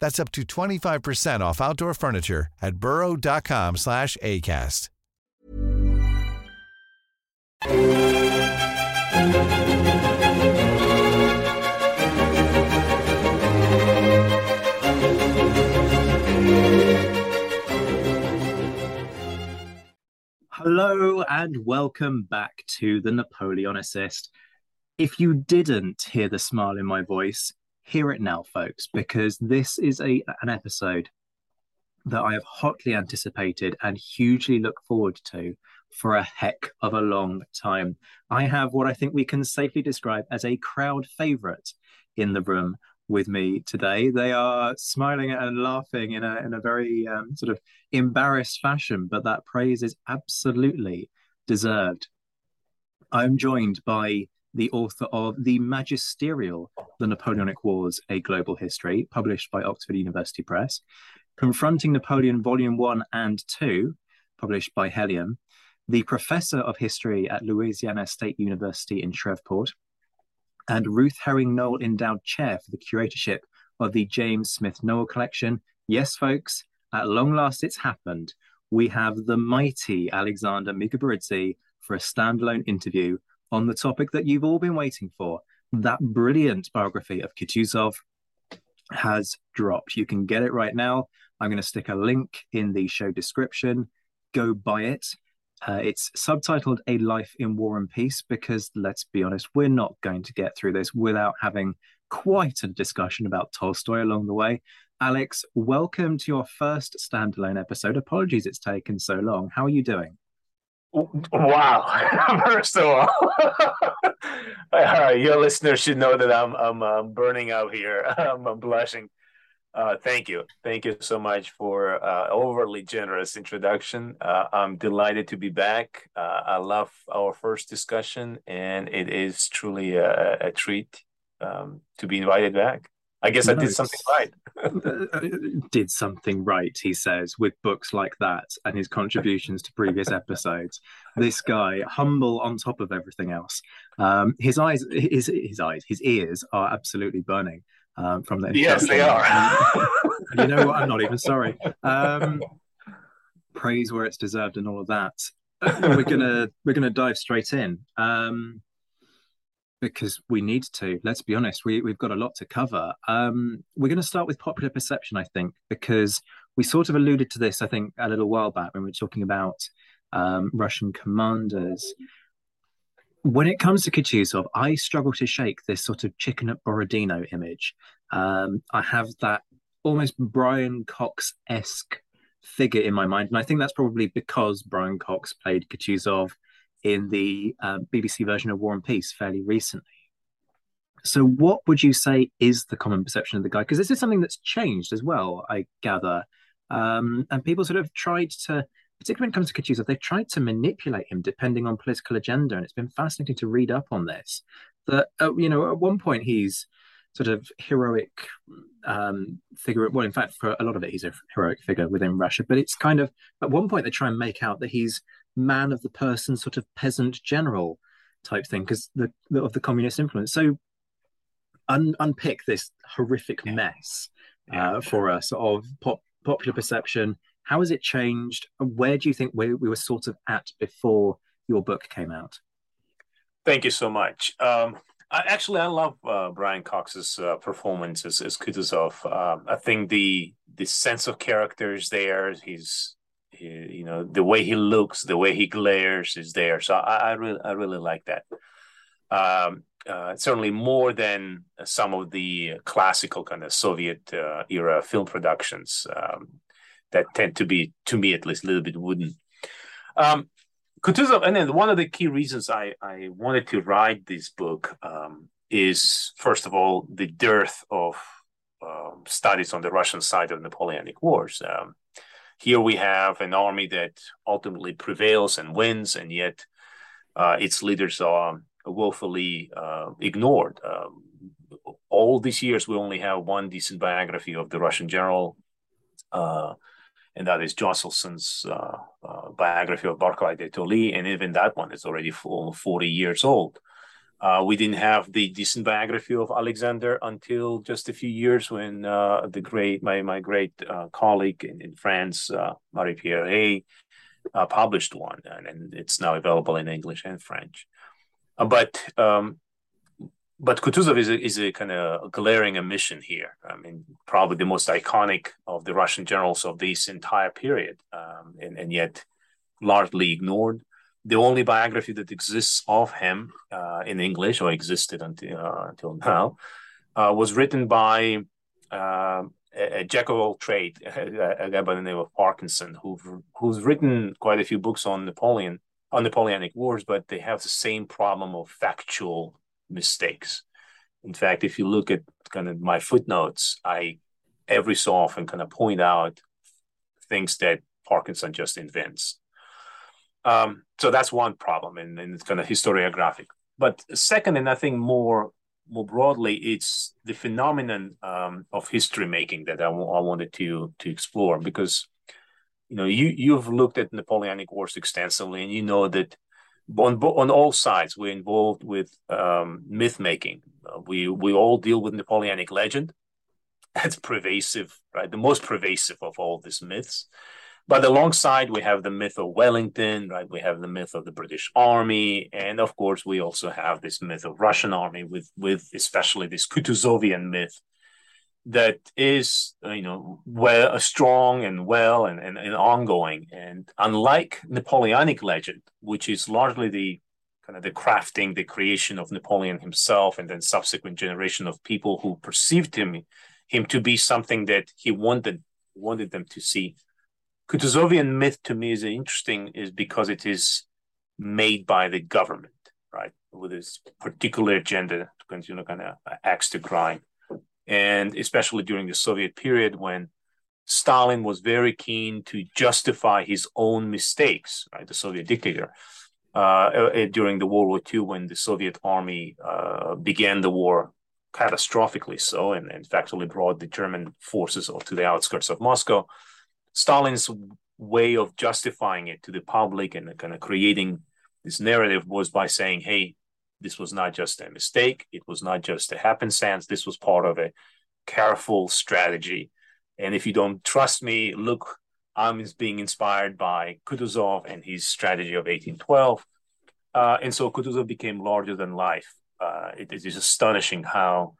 That's up to 25% off outdoor furniture at burrow.com slash ACAST. Hello and welcome back to the Napoleonicist. If you didn't hear the smile in my voice, hear it now, folks, because this is a an episode that I have hotly anticipated and hugely look forward to for a heck of a long time. I have what I think we can safely describe as a crowd favorite in the room with me today. They are smiling and laughing in a in a very um, sort of embarrassed fashion, but that praise is absolutely deserved. I'm joined by the author of The Magisterial The Napoleonic Wars, A Global History, published by Oxford University Press, Confronting Napoleon Volume 1 and 2, published by Helium, the Professor of History at Louisiana State University in Shreveport, and Ruth Herring Noel Endowed Chair for the curatorship of the James Smith Noel Collection. Yes, folks, at long last it's happened. We have the mighty Alexander Mikaberidze for a standalone interview on the topic that you've all been waiting for. That brilliant biography of Kutuzov has dropped. You can get it right now. I'm going to stick a link in the show description. Go buy it. Uh, it's subtitled A Life in War and Peace because, let's be honest, we're not going to get through this without having quite a discussion about Tolstoy along the way. Alex, welcome to your first standalone episode. Apologies it's taken so long. How are you doing? Wow! First of all, uh, your listeners should know that I'm I'm, I'm burning out here. I'm, I'm blushing. Uh, thank you, thank you so much for uh, overly generous introduction. Uh, I'm delighted to be back. Uh, I love our first discussion, and it is truly a, a treat um, to be invited back. I guess I did something right. Uh, did something right, he says, with books like that and his contributions to previous episodes. This guy, humble on top of everything else. Um, his eyes, his his eyes, his ears are absolutely burning um, from the Yes, they are. You know what? I'm not even sorry. Um, praise where it's deserved and all of that. We're gonna we're gonna dive straight in. Um, because we need to. Let's be honest, we, we've got a lot to cover. Um, we're going to start with popular perception, I think, because we sort of alluded to this, I think, a little while back when we were talking about um, Russian commanders. When it comes to Kutuzov, I struggle to shake this sort of chicken at Borodino image. Um, I have that almost Brian Cox esque figure in my mind, and I think that's probably because Brian Cox played Kutuzov in the uh, BBC version of War and Peace fairly recently. So, what would you say is the common perception of the guy? Because this is something that's changed as well, I gather. Um, and people sort of tried to, particularly when it comes to Kutuzov, they've tried to manipulate him depending on political agenda. And it's been fascinating to read up on this. That, uh, you know, at one point he's sort of heroic um, figure. Well, in fact, for a lot of it, he's a heroic figure within Russia. But it's kind of at one point they try and make out that he's man of the person, sort of peasant general type thing, because the, the, of the communist influence. So un, unpick this horrific mess uh, for us of pop, popular perception. How has it changed? And where do you think we, we were sort of at before your book came out? Thank you so much. Um, I, actually, I love uh, Brian Cox's uh, performance as, as Kutuzov. Um, I think the the sense of character is there. He's, you know, the way he looks, the way he glares is there. So I, I really, I really like that. Um, uh, certainly more than some of the classical kind of Soviet uh, era film productions um, that tend to be, to me at least, a little bit wooden. Um, Kutuzov, and then one of the key reasons I, I wanted to write this book um, is, first of all, the dearth of um, studies on the Russian side of Napoleonic Wars. Here we have an army that ultimately prevails and wins, and yet uh, its leaders are woefully uh, ignored. Um, all these years, we only have one decent biography of the Russian general. Uh, and that is Josselson's uh, uh, biography of Barclay de Tolly, and even that one is already full 40 years old. Uh, we didn't have the decent biography of Alexander until just a few years when uh, the great my my great uh, colleague in, in France, uh, Marie Pierre Rey, published one, and, and, it's now available in English and French. but um, but Kutuzov is a, is a kind of glaring omission here. I mean, probably the most iconic of the Russian generals of this entire period, um, and, and, yet largely ignored. The only biography that exists of him uh, in English, or existed until uh, until now, uh, was written by um, a, a, jack of all trade, a, a, guy by the name of Parkinson, who who's written quite a few books on Napoleon, on Napoleonic Wars, but they have the same problem of factual mistakes. In fact, if you look at kind of my footnotes, I every so often kind of point out things that Parkinson just invents. Um, so that's one problem, and, and it's kind of historiographic. But second, and I think more more broadly, it's the phenomenon um, of history making that I, w- I wanted to to explore because you know you you've looked at Napoleonic Wars extensively, and you know that on on all sides we're involved with um, myth making. Uh, we we all deal with Napoleonic legend. That's pervasive, right? The most pervasive of all these myths. But alongside, we have the myth of Wellington, right? We have the myth of the British Army, and of course, we also have this myth of Russian army, with with especially this Kutuzovian myth, that is uh, you know well uh, strong and well and, and, and ongoing and unlike napoleonic legend which is largely the kind of the crafting the creation of napoleon himself and then subsequent generation of people who perceived him him to be something that he wanted wanted them to see kutuzovian myth to me is interesting is because it is made by the government right with this particular agenda to continue kind of axe to grind and especially during the Soviet period when Stalin was very keen to justify his own mistakes, right? The Soviet dictator. Uh, uh during the World War II, when the Soviet army uh, began the war catastrophically so, and, and actually brought the German forces to the outskirts of Moscow, Stalin's way of justifying it to the public and kind of creating this narrative was by saying, hey, this was not just a mistake. It was not just a happenstance. This was part of a careful strategy. And if you don't trust me, look, I'm being inspired by Kutuzov and his strategy of 1812. Uh, and so Kutuzov became larger than life. Uh, it is astonishing how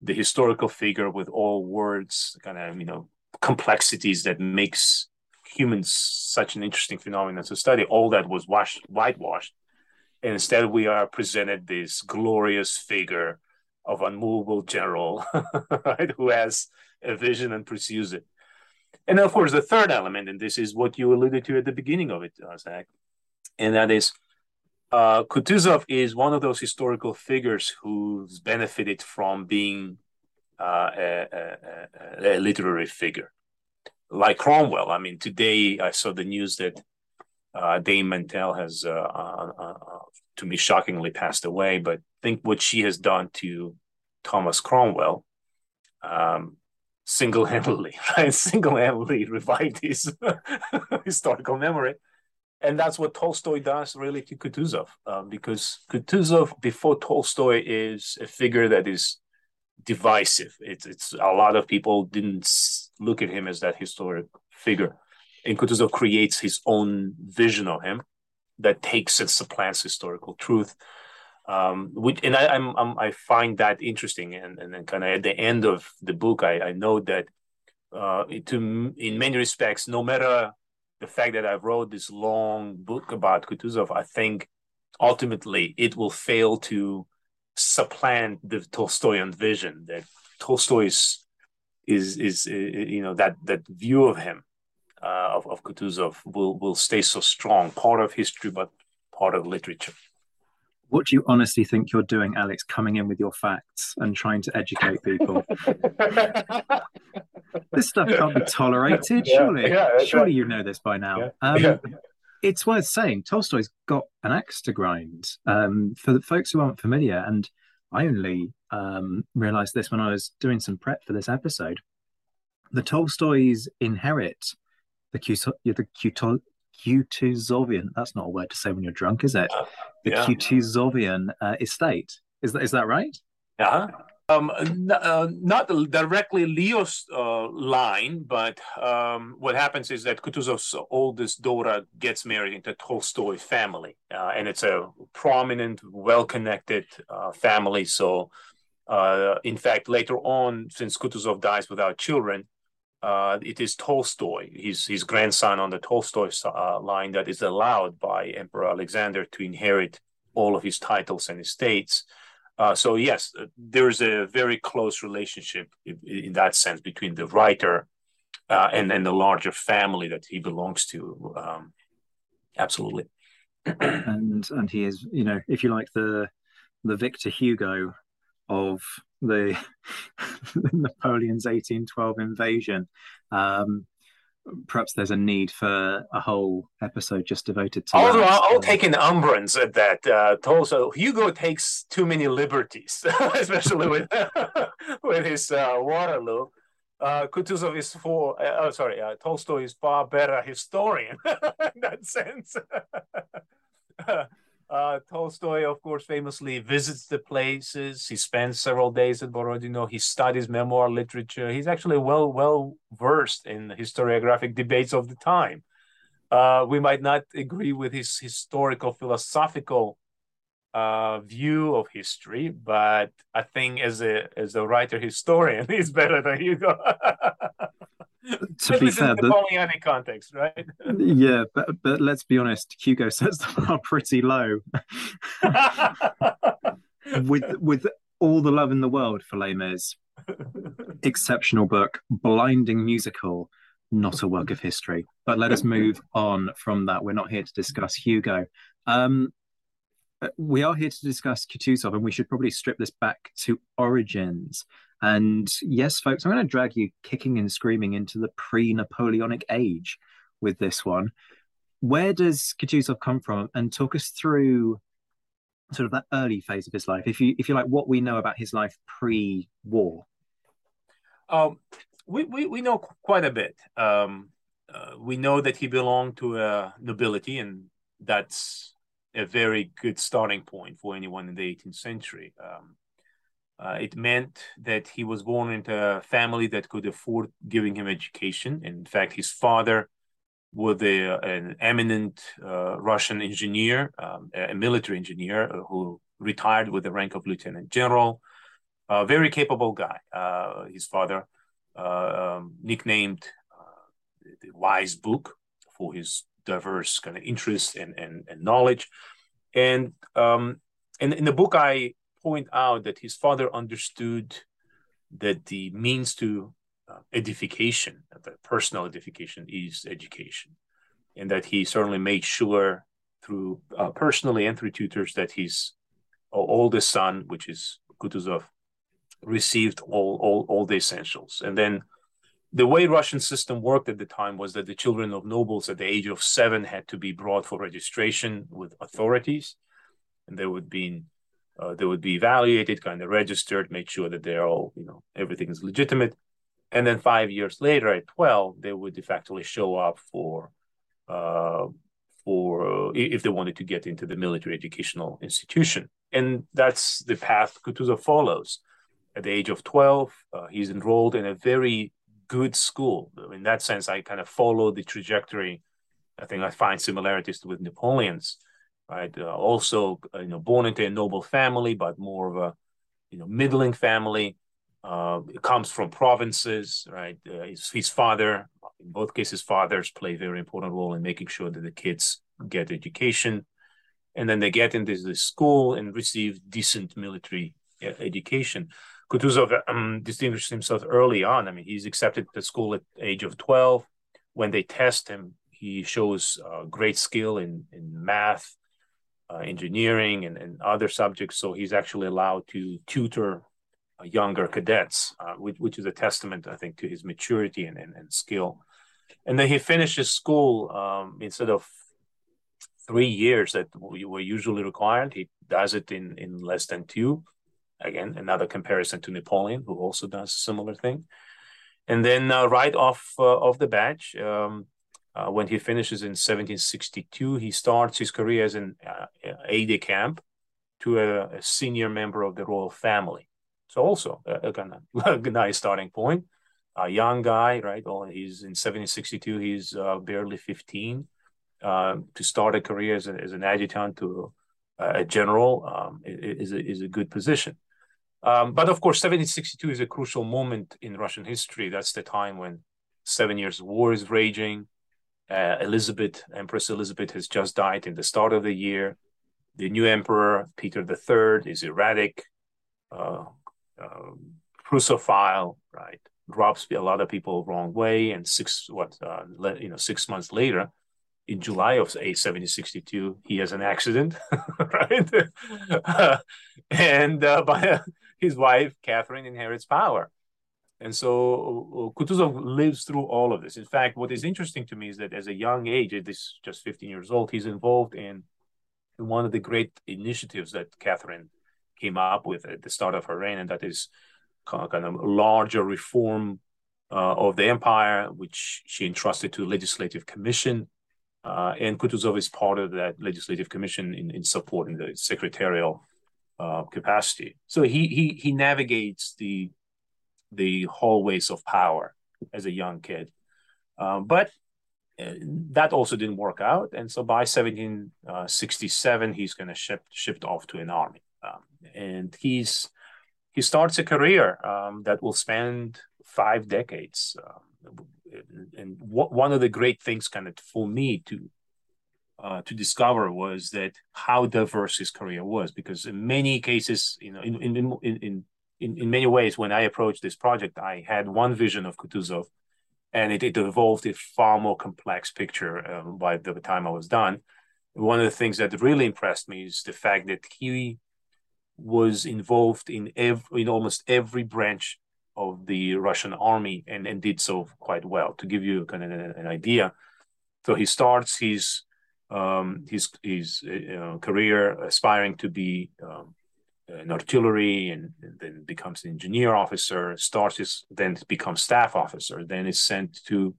the historical figure with all words, kind of, you know, complexities that makes humans such an interesting phenomenon to study, all that was washed, whitewashed And Instead, we are presented this glorious figure of unmovable general, right, who has a vision and pursues it. And of course, the third element, and this is what you alluded to at the beginning of it, uh, Zach, and that is uh, Kutuzov is one of those historical figures who's benefited from being uh, a, a, a, literary figure, like Cromwell. I mean, today I saw the news that uh, Dame Mantel has, uh, uh, uh, to me, shockingly passed away. But think what she has done to Thomas Cromwell, um, single-handedly, right? Single-handedly revived his historical memory. And that's what Tolstoy does really to Kutuzov, um, because Kutuzov, before Tolstoy, is a figure that is divisive. It's, it's a lot of people didn't look at him as that historic figure. And Kutuzov creates his own vision of him that takes and supplants historical truth. Um, which, and I, I'm, I'm, i find that interesting. And, and then kind of at the end of the book, I, I know that uh, to, in many respects, no matter the fact that I wrote this long book about Kutuzov, I think ultimately it will fail to supplant the Tolstoyan vision that Tolstoy is, is, is, you know, that, that view of him uh, of, of Kutuzov will will stay so strong, part of history, but part of literature. What do you honestly think you're doing, Alex, coming in with your facts and trying to educate people? this stuff can't be tolerated, yeah, surely. Yeah, surely you know this by now. Um, it's worth saying Tolstoy's got an axe to grind. Um, for the folks who aren't familiar, and I only um, realized this when I was doing some prep for this episode. The Tolstoys inherit the Q- the Kutuzovian. That's not a word to say when you're drunk, is it? Uh, the yeah. Kutuzovian uh, estate. Is that is that right? Yeah. Um, uh, not directly Leo's uh, line, but um, what happens is that Kutuzov's oldest daughter gets married into Tolstoy family, uh, and it's a prominent, well-connected uh, family. So, uh, in fact, later on, since Kutuzov dies without children, uh, it is Tolstoy, his, his grandson on the Tolstoy line, that is allowed by Emperor Alexander to inherit all of his titles and estates. Uh, so, yes, uh, there's a very close relationship in, in that sense between the writer uh, and, and the larger family that he belongs to. Um, absolutely. and and he is, you know, if you like the the Victor Hugo of the Napoleon's 1812 invasion. Um, perhaps there's a need for a whole episode just devoted to. Although I'll, I'll take an umbrance at that. Uh, also, Hugo takes too many liberties, especially with with his uh, Waterloo. Uh, Kutuzov is for, uh, oh, sorry, uh, Tolstoy is far better historian in that sense. Uh, Tolstoy, of course, famously visits the places. He spends several days at Borodino. He studies memoir literature. He's actually well well versed in historiographic debates of the time. Uh, we might not agree with his historical philosophical uh, view of history, but I think as a as a writer historian, he's better than Hugo. to be fair, the Napoleonic context, right? yeah, but but let's be honest, Hugo sets the bar pretty low. with with all the love in the world for Les Mis, exceptional book, blinding musical, not a work of history. But let us move on from that. We're not here to discuss Hugo. Um, we are here to discuss Kutuzov, and we should probably strip this back to origins. And yes, folks, I'm going to drag you kicking and screaming into the pre Napoleonic age with this one. Where does Kutuzov come from? And talk us through sort of that early phase of his life, if you if you like, what we know about his life pre-war. Um, we, we we know quite a bit. Um, uh, we know that he belonged to a nobility, and that's a very good starting point for anyone in the 18th century. Um, uh, it meant that he was born into a family that could afford giving him education. In fact, his father was a, an eminent uh, Russian engineer, um, a military engineer uh, who retired with the rank of lieutenant general. A very capable guy. Uh, his father uh, um, nicknamed uh, the Wise Book for his diverse kind of interests and, and, and knowledge. And um, in, in the book, I point out that his father understood that the means to uh, edification, the personal edification, is education, and that he certainly made sure through uh, personally and through tutors that his oldest son, which is Kutuzov, received all, all all the essentials. And then the way Russian system worked at the time was that the children of nobles at the age of seven had to be brought for registration with authorities, and there would be uh, they would be evaluated, kind of registered, make sure that they're all, you know, everything is legitimate. And then five years later, at 12, they would effectively show up for, uh, for uh, if they wanted to get into the military educational institution. And that's the path Kutuzov follows. At the age of 12, uh, he's enrolled in a very good school. In that sense, I kind of follow the trajectory. I think I find similarities with Napoleon's right? Uh, also, uh, you know, born into a noble family, but more of a, you know, middling family. Uh, comes from provinces, right? Uh, his, his, father, in both cases, fathers play a very important role in making sure that the kids get education. And then they get into the school and receive decent military education. Kutuzov um, distinguished himself early on. I mean, he's accepted to school at age of 12. When they test him, he shows uh, great skill in, in math, uh, engineering and, and other subjects. So he's actually allowed to tutor uh, younger cadets, uh, which, which is a testament, I think, to his maturity and, and, and skill. And then he finishes school um, instead of three years that were usually required. He does it in, in less than two. Again, another comparison to Napoleon, who also does a similar thing. And then uh, right off uh, of the batch, um, uh, when he finishes in 1762, he starts his career as an uh, aide de camp to a, a, senior member of the royal family. So also a, a kind of a nice starting point. A young guy, right? Well, he's in 1762. He's uh, barely 15. Uh, to start a career as, a, as an adjutant to a general um, is, a, is a good position. Um, but of course, 1762 is a crucial moment in Russian history. That's the time when Seven Years' War is raging. Uh, Elizabeth, Empress Elizabeth, has just died in the start of the year. The new emperor, Peter III, is erratic, uh, uh, Prussophile, right? Rubs a lot of people wrong way. And six, what, uh, le- you know, six months later, in July of 1762, he has an accident, right? and uh, by, his wife, Catherine, inherits power. And so Kutuzov lives through all of this. In fact, what is interesting to me is that as a young age, at this just 15 years old, he's involved in one of the great initiatives that Catherine came up with at the start of her reign, and that is kind of larger reform uh, of the empire, which she entrusted to a legislative commission. Uh, and Kutuzov is part of that legislative commission in, in supporting the secretarial uh, capacity. So he he he navigates the the hallways of power as a young kid. Um, but uh, that also didn't work out. And so by 1767, uh, he's going to shift, shift off to an army. Um, and he's he starts a career um, that will span five decades. Um, and one of the great things, kind of for me to uh, to discover, was that how diverse his career was. Because in many cases, you know, in in in, in in, in many ways, when I approached this project, I had one vision of Kutuzov, and it, it evolved a far more complex picture um, by the time I was done. One of the things that really impressed me is the fact that he was involved in every, in almost every branch of the Russian army and, and did so quite well. To give you kind of an, an idea, so he starts his um, his his uh, career aspiring to be um, in artillery and, and, then becomes an engineer officer, starts his, then becomes staff officer, then is sent to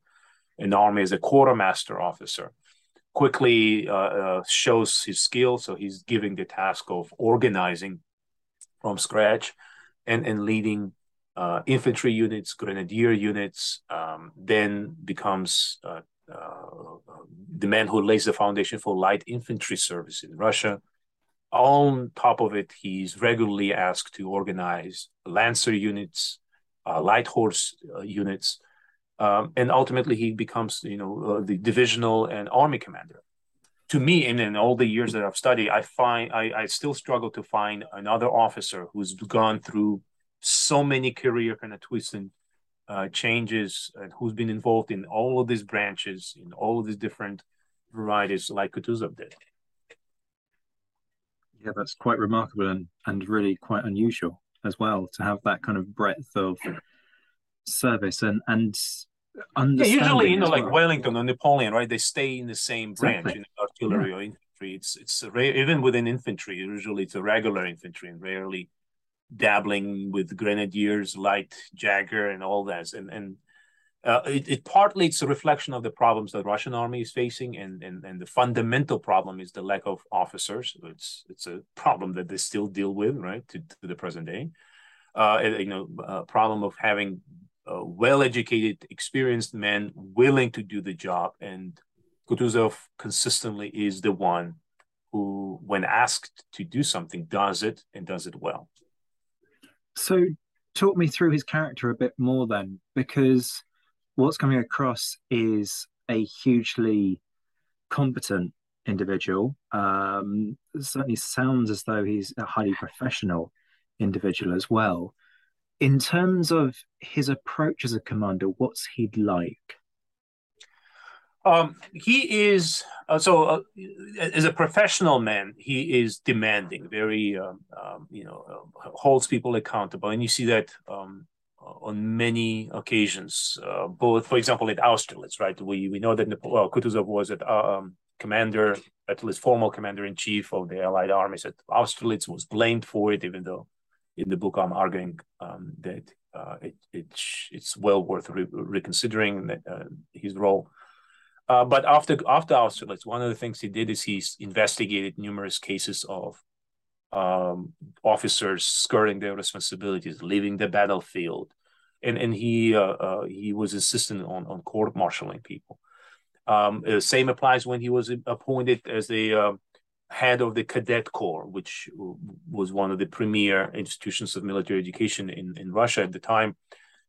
an army as a quartermaster officer. Quickly uh, uh, shows his skill, so he's giving the task of organizing from scratch and, and leading uh, infantry units, grenadier units, um, then becomes uh, uh, the man who lays the foundation for light infantry service in Russia on top of it, he's regularly asked to organize Lancer units, uh, light horse uh, units, um, and ultimately he becomes, you know, uh, the divisional and army commander. To me, and in all the years that I've studied, I find I, I still struggle to find another officer who's gone through so many career kind of twists and uh, changes, and who's been involved in all of these branches, in all of these different varieties, like Kutuzov did. Yeah, that's quite remarkable and, and really quite unusual as well to have that kind of breadth of service and and yeah, usually you know like. Wellington or Napoleon, right? They stay in the same branch exactly. in artillery yeah. or infantry. It's it's even within infantry. Usually, it's a regular infantry, and rarely dabbling with grenadiers, light Jaeger, and all that. And and uh, it, it partly it's a reflection of the problems that Russian army is facing, and, and and the fundamental problem is the lack of officers. It's it's a problem that they still deal with, right, to, to the present day. Uh, you know, problem of having uh, well-educated, experienced men willing to do the job, and Kutuzov consistently is the one who, when asked to do something, does it and does it well. So, talk me through his character a bit more then, because what's coming across is a hugely competent individual. Um, certainly sounds as though he's a highly professional individual as well. In terms of his approach as a commander, what's he like? Um, he is uh, so uh, as a professional man, he is demanding, very um, um, you know uh, holds people accountable, and you see that um, on many occasions. Uh, both, for example, at Austerlitz, right? We we know that well, Kutuzov was at uh, um, commander, at least formal commander in chief of the Allied armies at Austerlitz, was blamed for it, even though in the book I'm arguing um, that uh, it, it it's well worth re- reconsidering his role. Uh, but after after Austerlitz, one of the things he did is he investigated numerous cases of um, officers skirting their responsibilities, leaving the battlefield, and and he uh, uh, he was insistent on on court martialing people. Um, the same applies when he was appointed as the uh, head of the cadet corps, which was one of the premier institutions of military education in, in Russia at the time.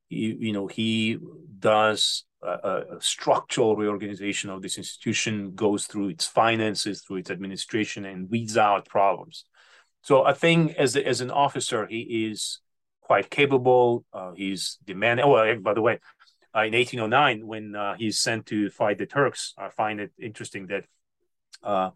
He, you know, he does a, a, structural reorganization of this institution goes through its finances, through its administration, and weeds out problems. So I think as as an officer, he is quite capable. Uh, he's demanding. Oh, by the way, uh, in 1809, when uh, he's sent to fight the Turks, I find it interesting that uh,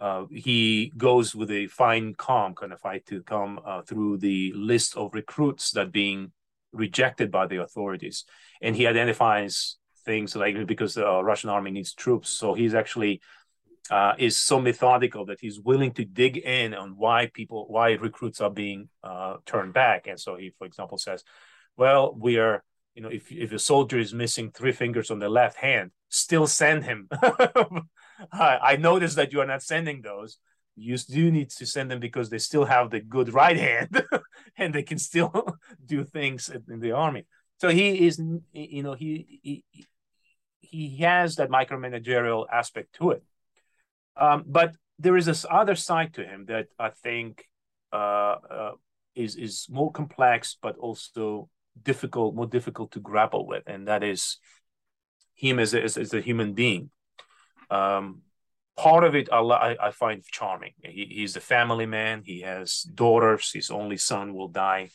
uh, he goes with a fine calm kind of fight to come uh, through the list of recruits that being rejected by the authorities. And he identifies things like because the Russian army needs troops. So he's actually uh, is so methodical that he's willing to dig in on why people, why recruits are being uh, turned back. And so he, for example, says, well, we are, you know, if, if a soldier is missing three fingers on the left hand, still send him. I, noticed that you are not sending those you do need to send them because they still have the good right hand and they can still do things in the army so he is you know he he, he has that micromanagerial aspect to it um, but there is this other side to him that i think uh, uh, is is more complex but also difficult more difficult to grapple with and that is him as a, as, as a human being um, part of it I, I find charming. He, he's a family man. He has daughters. His only son will die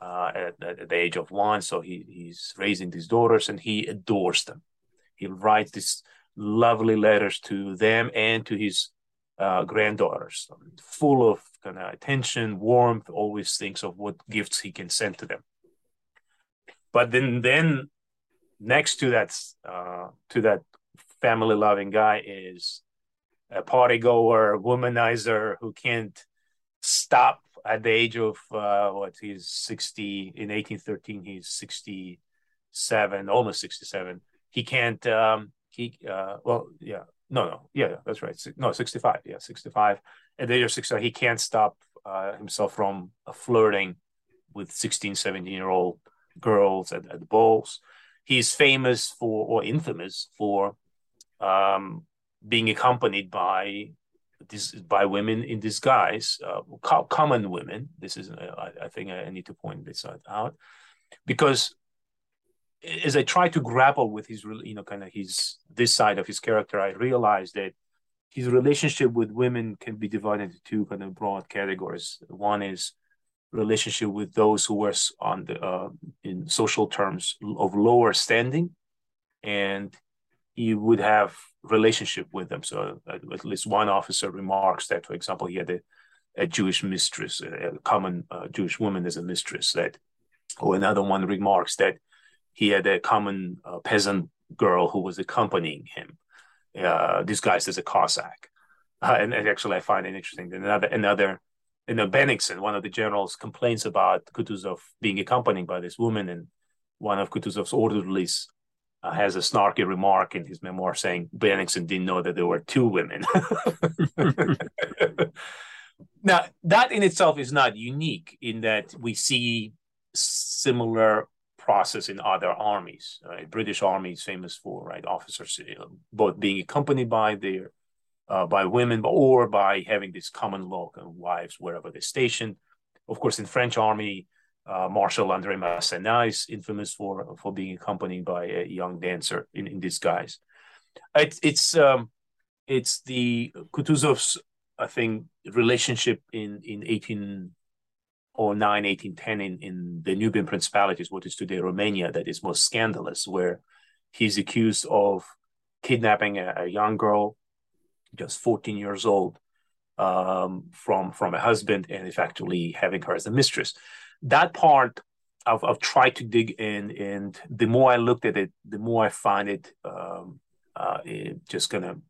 uh, at, at, the age of one, so he, he's raising these daughters, and he adores them. He writes these lovely letters to them and to his uh, granddaughters, full of kind of attention, warmth. Always thinks of what gifts he can send to them. But then, then next to that, uh, to that family loving guy is a party goer, womanizer who can't stop at the age of uh, what he's 60 in 1813 he's 67 almost 67 he can't um he uh well yeah no no yeah that's right no 65 yeah 65 at the age of 65 he can't stop uh, himself from uh, flirting with 16 17 year old girls at, at the balls. He's famous for or infamous for um being accompanied by this by women in disguise, uh, co- common women. This is, uh, I, I, think, I need to point this out. Because as I try to grapple with his, you know, kind of his this side of his character, I realized that his relationship with women can be divided into two kind of broad categories. One is relationship with those who were on the uh, in social terms of lower standing, and he would have relationship with them. So uh, at least one officer remarks that, for example, he had a, a Jewish mistress, a common uh, Jewish woman as a mistress. That, or another one remarks that he had a common uh, peasant girl who was accompanying him, uh, disguised as a Cossack. Uh, and, and, actually, I find it interesting. Another, another, you know, Bennigsen, one of the generals, complains about Kutuzov being accompanied by this woman, and one of Kutuzov's orderlies uh, has a snarky remark in his memoir saying Bennigsen didn't know that there were two women. now, that in itself is not unique in that we see similar process in other armies. Right? British Army is famous for right officers uh, both being accompanied by their uh, by women or by having this common law and wives wherever they're stationed. Of course, in French Army, uh, Marshal André Masséna is infamous for for being accompanied by a young dancer in, in disguise. It's it's um, it's the Kutuzov's I think relationship in in 1809 1810 in, in the Danubian principalities, what is today Romania, that is most scandalous, where he's accused of kidnapping a, a young girl, just 14 years old, um, from from a husband, and effectively having her as a mistress that part I've, I've tried to dig in, and the more I looked at it, the more I find it, um, uh, it just kind of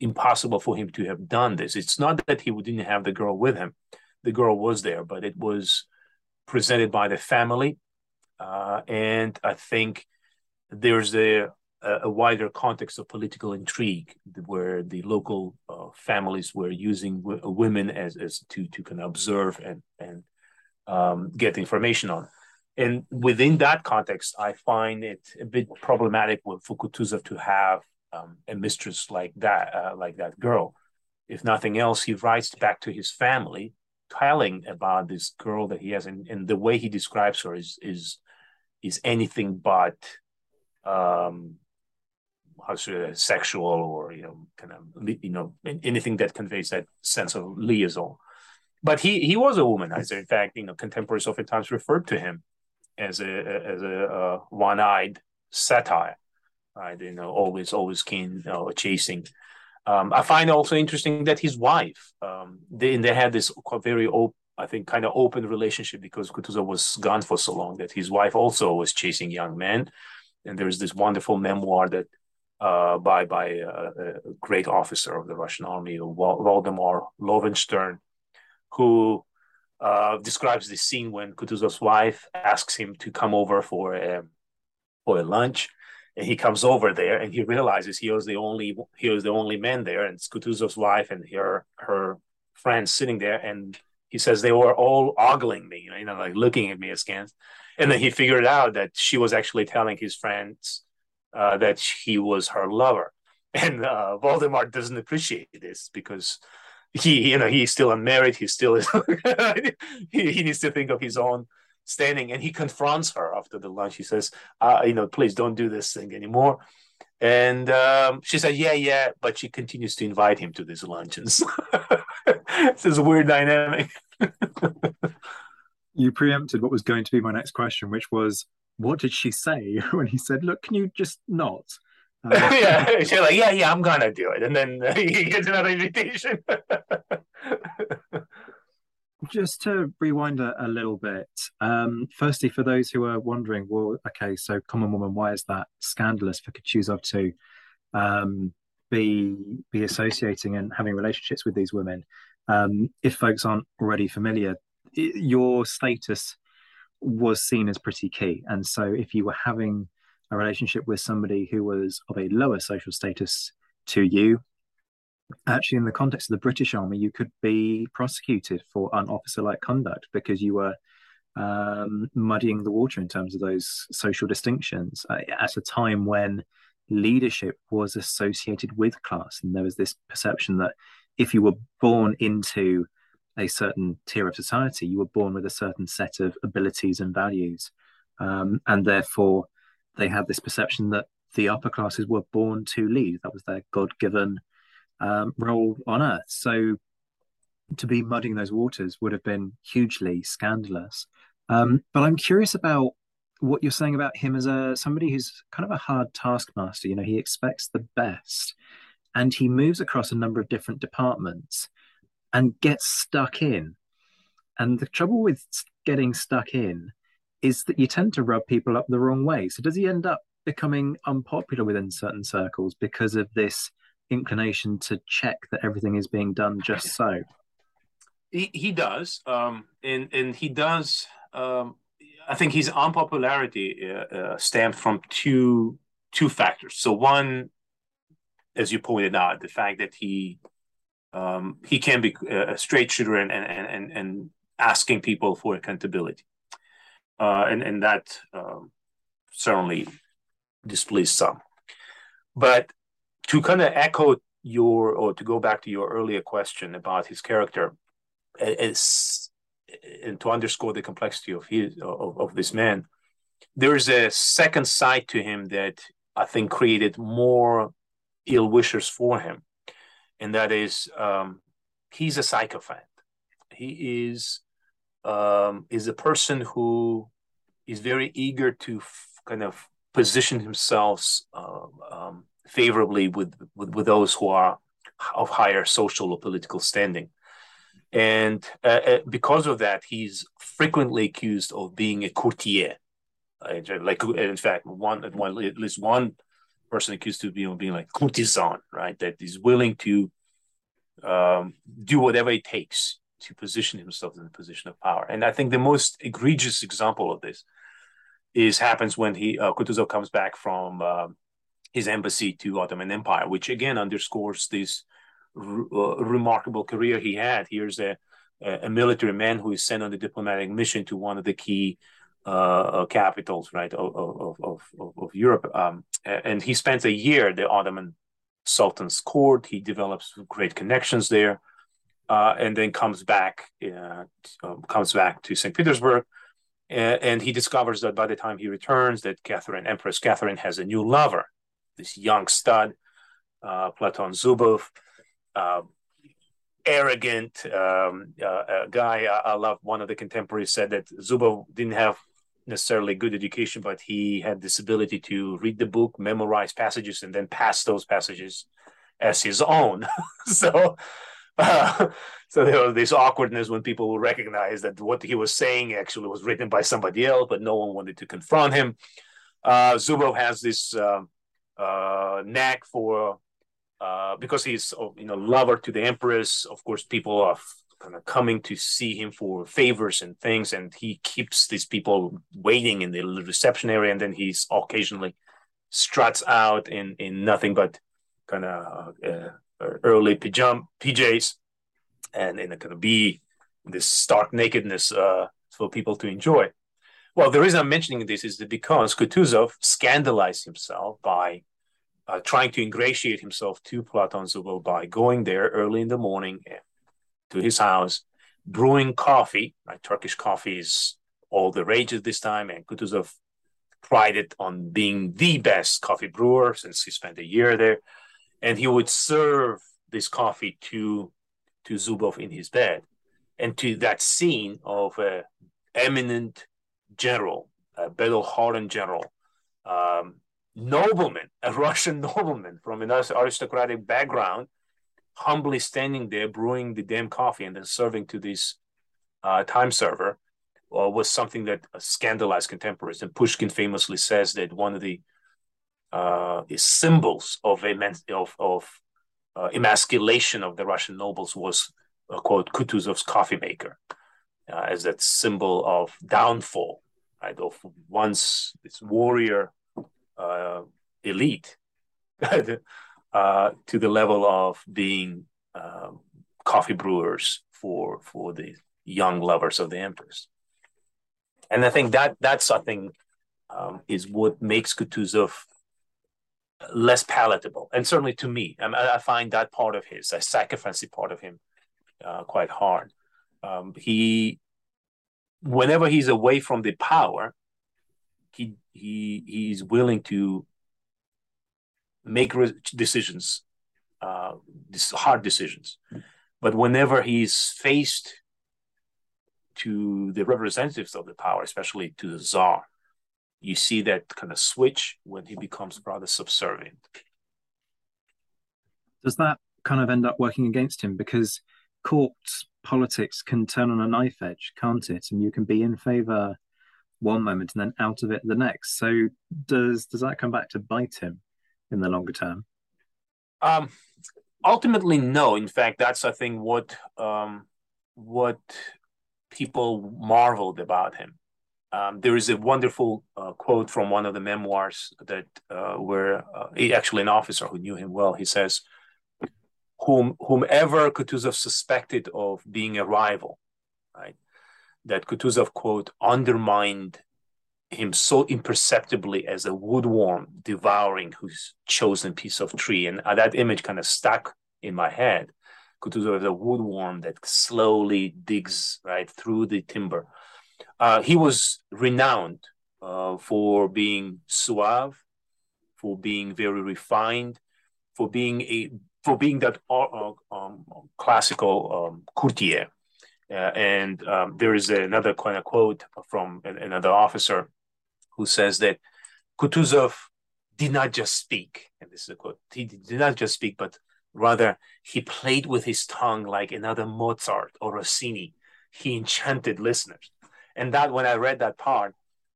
impossible for him to have done this. It's not that he didn't have the girl with him; the girl was there, but it was presented by the family, uh, and I think there's a a wider context of political intrigue where the local uh, families were using w- women as, as to to kind of observe and and um, get information on. And within that context, I find it a bit problematic for Kutuzov to have um, a mistress like that, uh, like that girl. If nothing else, he writes back to his family, telling about this girl that he has, and, and the way he describes her is is is anything but um, how sexual or you know kind of you know anything that conveys that sense of liaison but he he was a womanizer. In fact, you know, contemporaries oftentimes referred to him as a as a uh, one-eyed satyr, right? You know, always always keen, you know, chasing. Um, I find also interesting that his wife, um, they they had this very open, I think, kind of open relationship because Kutuzov was gone for so long that his wife also was chasing young men, and there's this wonderful memoir that uh, by by uh, a great officer of the Russian army, Waldemar Loewenstern, who uh, describes the scene when Kutuzov's wife asks him to come over for a for a lunch, and he comes over there and he realizes he was the only he was the only man there, and it's Kutuzov's wife and her her friends sitting there, and he says they were all ogling me, you know, like looking at me askance, and then he figured out that she was actually telling his friends uh, that he was her lover, and uh, Waldemar doesn't appreciate this because he you know he's still unmarried. He still is he, he needs to think of his own standing and he confronts her after the lunch he says uh, you know please don't do this thing anymore. And um, she said yeah yeah but she continues to invite him to these luncheons. It's this weird dynamic. You preempted what was going to be my next question which was what did she say when he said look can you just not? Yeah, she's like, yeah, yeah, I'm gonna do it, and then uh, he gets another invitation. Just to rewind a, a little bit, um, firstly, for those who are wondering, well, okay, so Common Woman, why is that scandalous for Kutuzov to um, be be associating and having relationships with these women? Um, if folks aren't already familiar, your status was seen as pretty key, and so if you were having a relationship with somebody who was of a lower social status to you, actually, in the context of the British Army, you could be prosecuted for unofficer like conduct because you were um, muddying the water in terms of those social distinctions uh, at a time when leadership was associated with class. And there was this perception that if you were born into a certain tier of society, you were born with a certain set of abilities and values. Um, and therefore, they had this perception that the upper classes were born to lead. That was their God given um, role on earth. So to be muddying those waters would have been hugely scandalous. Um, but I'm curious about what you're saying about him as a somebody who's kind of a hard taskmaster. You know, he expects the best, and he moves across a number of different departments and gets stuck in. And the trouble with getting stuck in is that you tend to rub people up the wrong way. So does he end up becoming unpopular within certain circles because of this inclination to check that everything is being done just so. He he does, um, and and he does. Um, I think his unpopularity uh, uh, stemmed from two two factors. So one, as you pointed out, the fact that he um, he can be a straight shooter and and and, and asking people for accountability, uh, and and that um, certainly displeased some. But to kind of echo your or to go back to your earlier question about his character, it's and to underscore the complexity of his of, of this man, there is a second side to him that I think created more ill wishers for him, and that is um, he's a psychopath. He is um, is a person who is very eager to f- kind of position himself uh, um, favorably with, with, with those who are of higher social or political standing. And uh, uh, because of that, he's frequently accused of being a courtier. Like, in fact, one, one at least one person accused of being, being like courtesan, right? That is willing to um, do whatever it takes to position himself in a position of power. And I think the most egregious example of this is happens when he uh, Kutuzov comes back from um, his embassy to Ottoman Empire, which again underscores this uh, remarkable career he had. Here's a, a military man who is sent on a diplomatic mission to one of the key uh, uh capitals, right, of, of, of, of Europe. Um, and he spends a year at the Ottoman Sultan's court. He develops great connections there, uh, and then comes back, uh, um, comes back to St. Petersburg, and he discovers that by the time he returns, that Catherine, Empress Catherine, has a new lover this young stud, uh, Platon Zubov, uh, arrogant um, uh, guy. I, I, love one of the contemporaries said that Zubov didn't have necessarily good education, but he had this ability to read the book, memorize passages, and then pass those passages as his own. so. Uh, so there was this awkwardness when people would recognize that what he was saying actually was written by somebody else, but no one wanted to confront him. Uh, Zubov has this um, uh, knack for uh, because he's oh, you know lover to the empress. Of course, people are kind of coming to see him for favors and things, and he keeps these people waiting in the reception area, and then he's occasionally struts out in in nothing but kind of uh, early pajama PJs, and in a kind of be this stark nakedness uh, for people to enjoy. Well, the reason I'm mentioning this is that because Kutuzov scandalized himself by uh, trying to ingratiate himself to Platon Zubov by going there early in the morning to his house, brewing coffee. Right? Turkish coffee is all the rage at this time, and Kutuzov prided on being the best coffee brewer since he spent a year there. And he would serve this coffee to to Zubov in his bed, and to that scene of a eminent general, a battle-hardened general, um, nobleman, a Russian nobleman from an aristocratic background, humbly standing there brewing the damn coffee and then serving to this uh, time server, uh, was something that scandalized contemporaries. And Pushkin famously says that one of the uh, symbols of of, of uh, emasculation of the Russian nobles was uh, quote Kutuzov's coffee maker, uh, as that symbol of downfall of once this warrior uh, elite uh, to the level of being uh, coffee brewers for for the young lovers of the empress. And I think that that's something um, is what makes Kutuzov less palatable, and certainly to me, I, I find that part of his, a sacrificing part of him, uh, quite hard. Um, he whenever he's away from the power, he he he's willing to make re- decisions, uh, hard decisions. But whenever he's faced to the representatives of the power, especially to the czar, you see that kind of switch when he becomes rather subservient. Does that kind of end up working against him because court politics can turn on a knife edge, can't it? And you can be in favor one moment and then out of it the next. So does does that come back to bite him in the longer term? Um, ultimately, no. In fact, that's I think what um, what people marveled about him. Um, there is a wonderful uh, quote from one of the memoirs that uh, where uh, he, actually an officer who knew him well. He says, "Whom whomever Kutuzov suspected of being a rival, right? That Kutuzov quote undermined him so imperceptibly as a woodworm devouring whose chosen piece of tree, and uh, that image kind of stuck in my head. Kutuzov is a woodworm that slowly digs right through the timber." Uh, he was renowned uh, for being suave, for being very refined, for being a for being that uh, um, classical um, courtier. Uh, and um, there is another kind of quote from another officer who says that Kutuzov did not just speak, and this is a quote, he did not just speak, but rather he played with his tongue like another Mozart or Rossini. He enchanted listeners. And that when I read that part,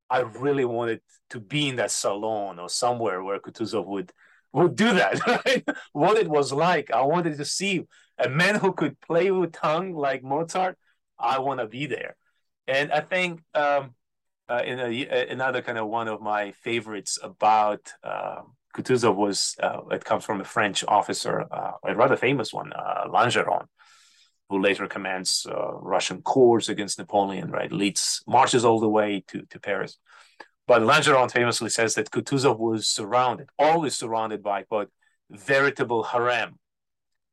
I really wanted to be in that salon or somewhere where Kutuzov would would do that. Right? what it was like. I wanted to see a man who could play with tongue like Mozart. I want to be there. And I think um, uh, in a, another kind of one of my favorites about uh, Kutuzov was uh, it comes from a French officer, uh, a rather famous one, uh, Langeron, who later commands uh, Russian corps against Napoleon, right? Leads marches all the way to, to Paris. But Langeron famously says that Kutuzov was surrounded, always surrounded by quote veritable harem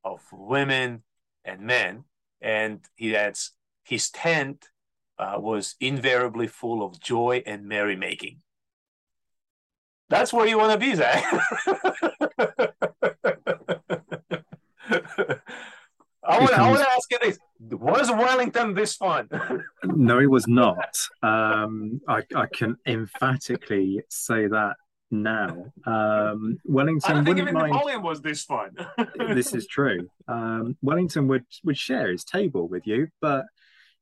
of women and men, and he adds his tent uh, was invariably full of joy and merrymaking. That's where you want to be, Zach. I want, I want to ask you this: Was Wellington this fun? no, he was not. Um, I, I, can emphatically say that now. Um, Wellington wouldn't mind. Napoleon was this fun. this is true. Um, Wellington would would share his table with you, but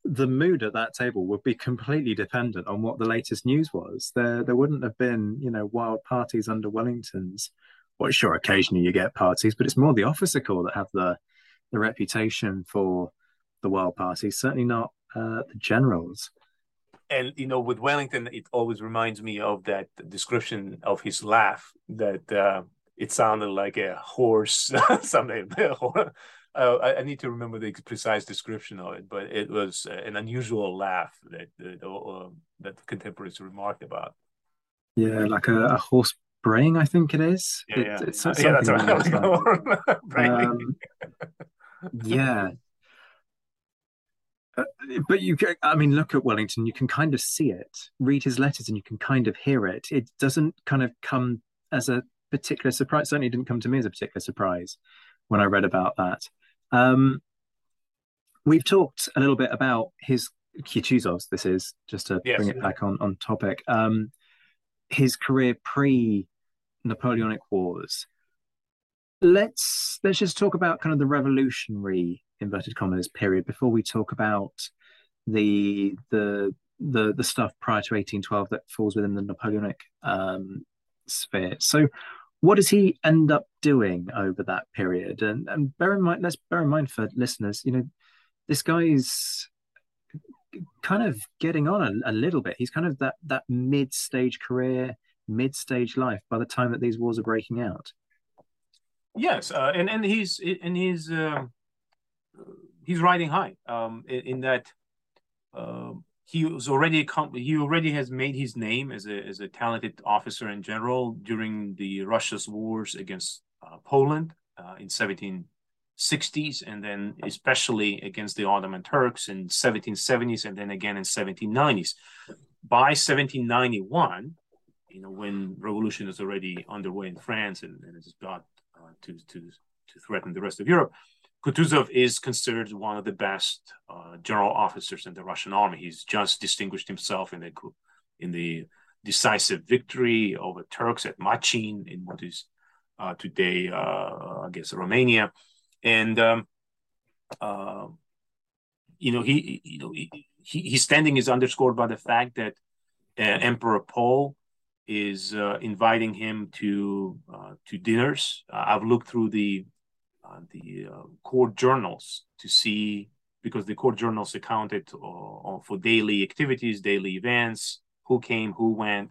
the mood at that table would be completely dependent on what the latest news was. There, there wouldn't have been, you know, wild parties under Wellington's. Well, sure, occasionally you get parties, but it's more the officer corps that have the the reputation for the wild parties, certainly not uh, the generals. And you know, with Wellington, it always reminds me of that description of his laugh that uh, it sounded like a horse, something. Uh, I, I, need to remember the precise description of it, but it was an unusual laugh that that, uh, that contemporaries remarked about. Yeah, like a, a horse braying, I think it is. Yeah, it, yeah. It's yeah, that's right. um, yeah. Uh, but you, I mean, look at Wellington. You can kind of see it. Read his letters, and you can kind of hear it. It doesn't kind of come as a particular surprise. Certainly, didn't come to me as a particular surprise when I read about that. Um, we've talked a little bit about his Kutuzov's. This is just to yes. bring it back on on topic. Um, his career pre Napoleonic Wars let's let's just talk about kind of the revolutionary inverted commas period before we talk about the the the the stuff prior to 1812 that falls within the Napoleonic um, sphere. So, what does he end up doing over that period? And, and bear in mind, let's bear in mind for listeners, you know, this guy's kind of getting on a, a little bit. He's kind of that that mid stage career, mid stage life by the time that these wars are breaking out. Yes, uh, and and he's and he's uh, he's riding high um, in, in that uh, he was already he already has made his name as a as a talented officer in general during the Russia's wars against uh, Poland uh, in 1760s, and then especially against the Ottoman Turks in 1770s, and then again in 1790s. By 1791, you know, when revolution is already underway in France and, and it's got uh, to, to, to threaten the rest of Europe. Kutuzov is considered one of the best uh, general officers in the Russian army. He's just distinguished himself in the in the decisive victory over Turks at Machin in what is uh, today, uh, I guess, Romania, and um, uh, you know he you know he, he, his standing is underscored by the fact that uh, Emperor Paul is uh, inviting him to uh, to dinners. Uh, I've looked through the uh, the uh, court journals to see because the court journals accounted uh, for daily activities, daily events, who came, who went,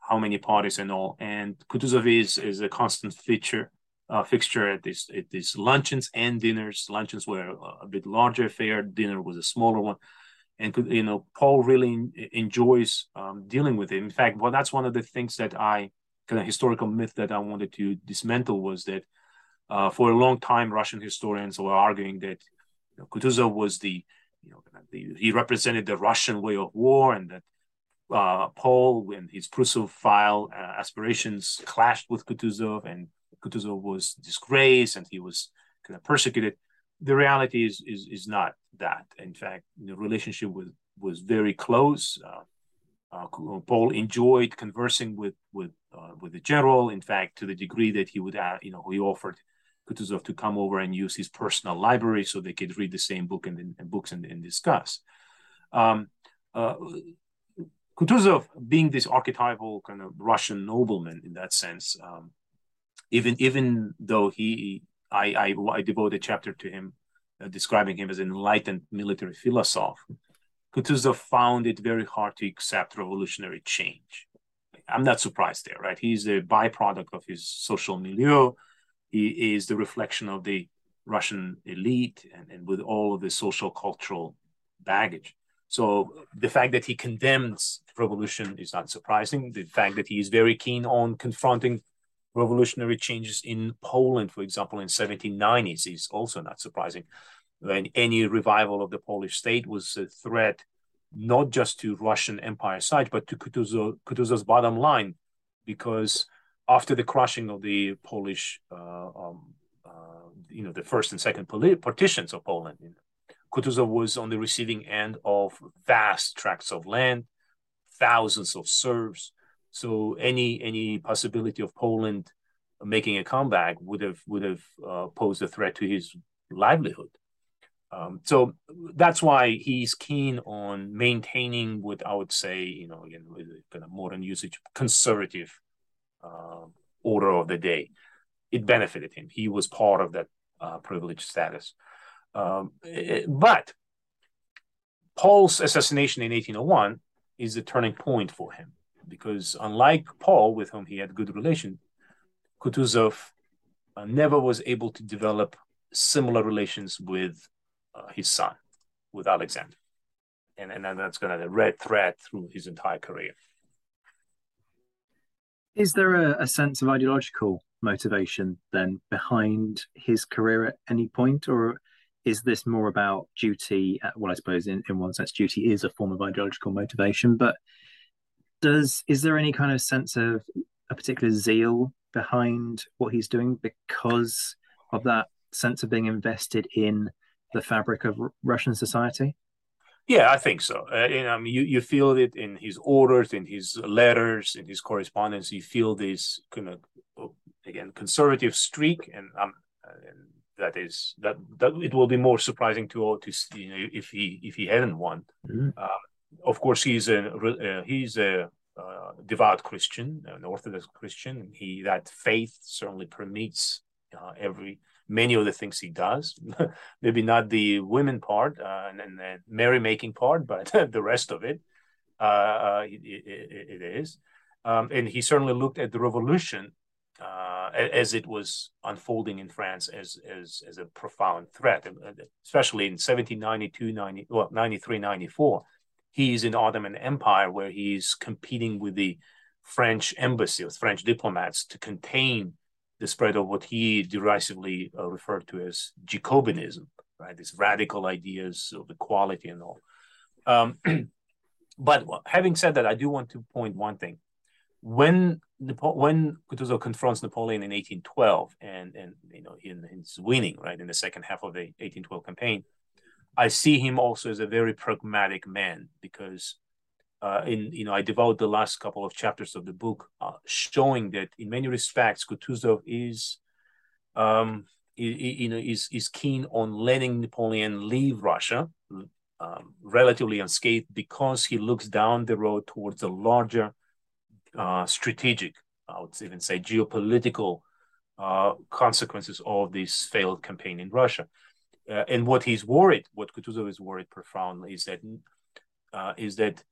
how many parties, and all. And Kutuzov is is a constant feature fixture at this at these luncheons and dinners. Luncheons were a bit larger affair. Dinner was a smaller one and could you know Paul really enjoys um, dealing with it. In fact, well, that's one of the things that I kind of historical myth that I wanted to dismantle was that uh, for a long time Russian historians were arguing that you know, Kutuzov was the you know the, he represented the Russian way of war and that uh, Paul and his Prussophile uh, aspirations clashed with Kutuzov and Kutuzov was disgraced and he was kind of persecuted the reality is is is not that. In fact, the relationship was was very close. Uh, uh, Paul enjoyed conversing with with uh, with the general. In fact, to the degree that he would, uh, you know, he offered Kutuzov to come over and use his personal library so they could read the same book and, and books and, and discuss. Um, uh, Kutuzov, being this archetypal kind of Russian nobleman in that sense, um, even even though he I, I, I devote a chapter to him, uh, describing him as an enlightened military philosopher. Kutuzov found it very hard to accept revolutionary change. I'm not surprised there, right? He's a byproduct of his social milieu. He is the reflection of the Russian elite and, and with all of the social cultural baggage. So the fact that he condemns revolution is not surprising. The fact that he is very keen on confronting revolutionary changes in Poland, for example, in 1790s is also not surprising. When any revival of the Polish state was a threat not just to Russian Empire side, but to Kutuzov, Kutuzov's bottom line, because after the crushing of the Polish, uh, um, uh, you know, the first and second partitions of Poland, you know, Kutuzov was on the receiving end of vast tracts of land, thousands of serfs, so any any possibility of Poland making a comeback would have would have uh, posed a threat to his livelihood. Um, so that's why he's keen on maintaining what I would say, you know, again, kind of modern usage, conservative uh, order of the day. It benefited him. He was part of that uh, privileged status. Um, it, but Paul's assassination in 1801 is a turning point for him because unlike Paul, with whom he had good relation, Kutuzov uh, never was able to develop similar relations with uh, his son, with Alexander. And, and that's going to the red thread through his entire career. Is there a, a, sense of ideological motivation then behind his career at any point, or is this more about duty? Uh, well, I suppose in, in one sense, duty is a form of ideological motivation, but does is there any kind of sense of a particular zeal behind what he's doing because of that sense of being invested in the fabric of R- Russian society? Yeah, I think so. Uh, and, I mean, you, you feel it in his orders, in his letters, in his correspondence. You feel this kind of oh, again conservative streak, and um, and that is that that it will be more surprising to all to see you know, if he if he hadn't won. Mm-hmm. Um, of course, he's a uh, he's a uh, devout Christian, an Orthodox Christian. He that faith certainly permits uh, every many of the things he does. Maybe not the women part uh, and, and the merrymaking part, but the rest of it, uh, uh, it, it, it is. Um, and he certainly looked at the revolution uh, as it was unfolding in France as as as a profound threat, especially in 1792, 90, well, 93, 94 he's in Ottoman Empire where he's competing with the French embassy, with French diplomats to contain the spread of what he derisively uh, referred to as Jacobinism, right? These radical ideas of equality and all. Um, but having said that, I do want to point one thing. When when Kutuzov confronts Napoleon in 1812, and and you know in his winning right in the second half of the 1812 campaign, I see him also as a very pragmatic man because uh, in you know I devote the last couple of chapters of the book uh, showing that in many respects Kutuzov is um, you know is is keen on letting Napoleon leave Russia um, relatively unscathed because he looks down the road towards a larger uh, strategic, I would even say geopolitical uh, consequences of this failed campaign in Russia. Uh, and what he's worried, what Kutuzov is worried profoundly, is that uh, is that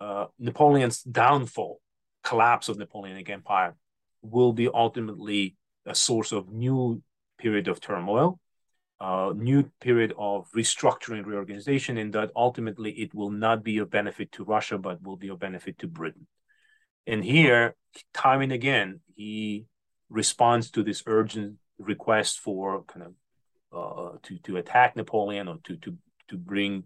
uh, Napoleon's downfall, collapse of Napoleonic Empire, will be ultimately a source of new period of turmoil, a new period of restructuring, reorganization, and that ultimately it will not be of benefit to Russia, but will be of benefit to Britain. And here, time and again, he responds to this urgent request for kind of uh, to to attack Napoleon or to to to bring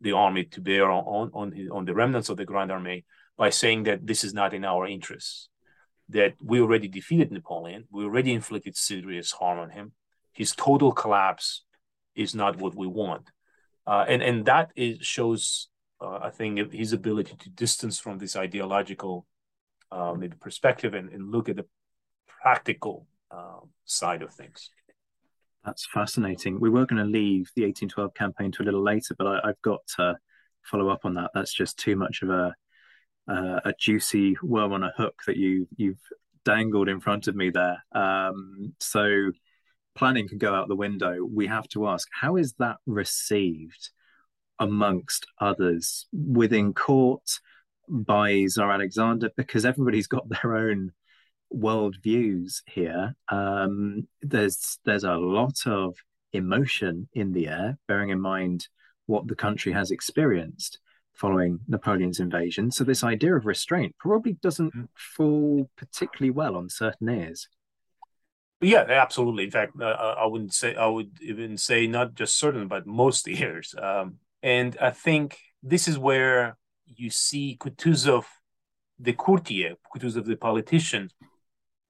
the army to bear on on his, on the remnants of the Grand Army by saying that this is not in our interests, that we already defeated Napoleon, we already inflicted serious harm on him. His total collapse is not what we want, uh, and and that is shows uh, I think his ability to distance from this ideological uh, maybe perspective and, and look at the practical uh, side of things. That's fascinating. We were going to leave the 1812 campaign to a little later, but I, have got to follow up on that. That's just too much of a uh, a juicy worm on a hook that you you've dangled in front of me there. Um, so planning can go out the window. We have to ask, how is that received amongst others within court by Tsar Alexander? Because everybody's got their own world views here. Um, there's there's a lot of emotion in the air, bearing in mind what the country has experienced following Napoleon's invasion. So this idea of restraint probably doesn't mm. fall particularly well on certain ears. Yeah, absolutely. In fact, uh, I wouldn't say I would even say not just certain, but most ears. Um, and I think this is where you see Kutuzov, the courtier, Kutuzov, the politician,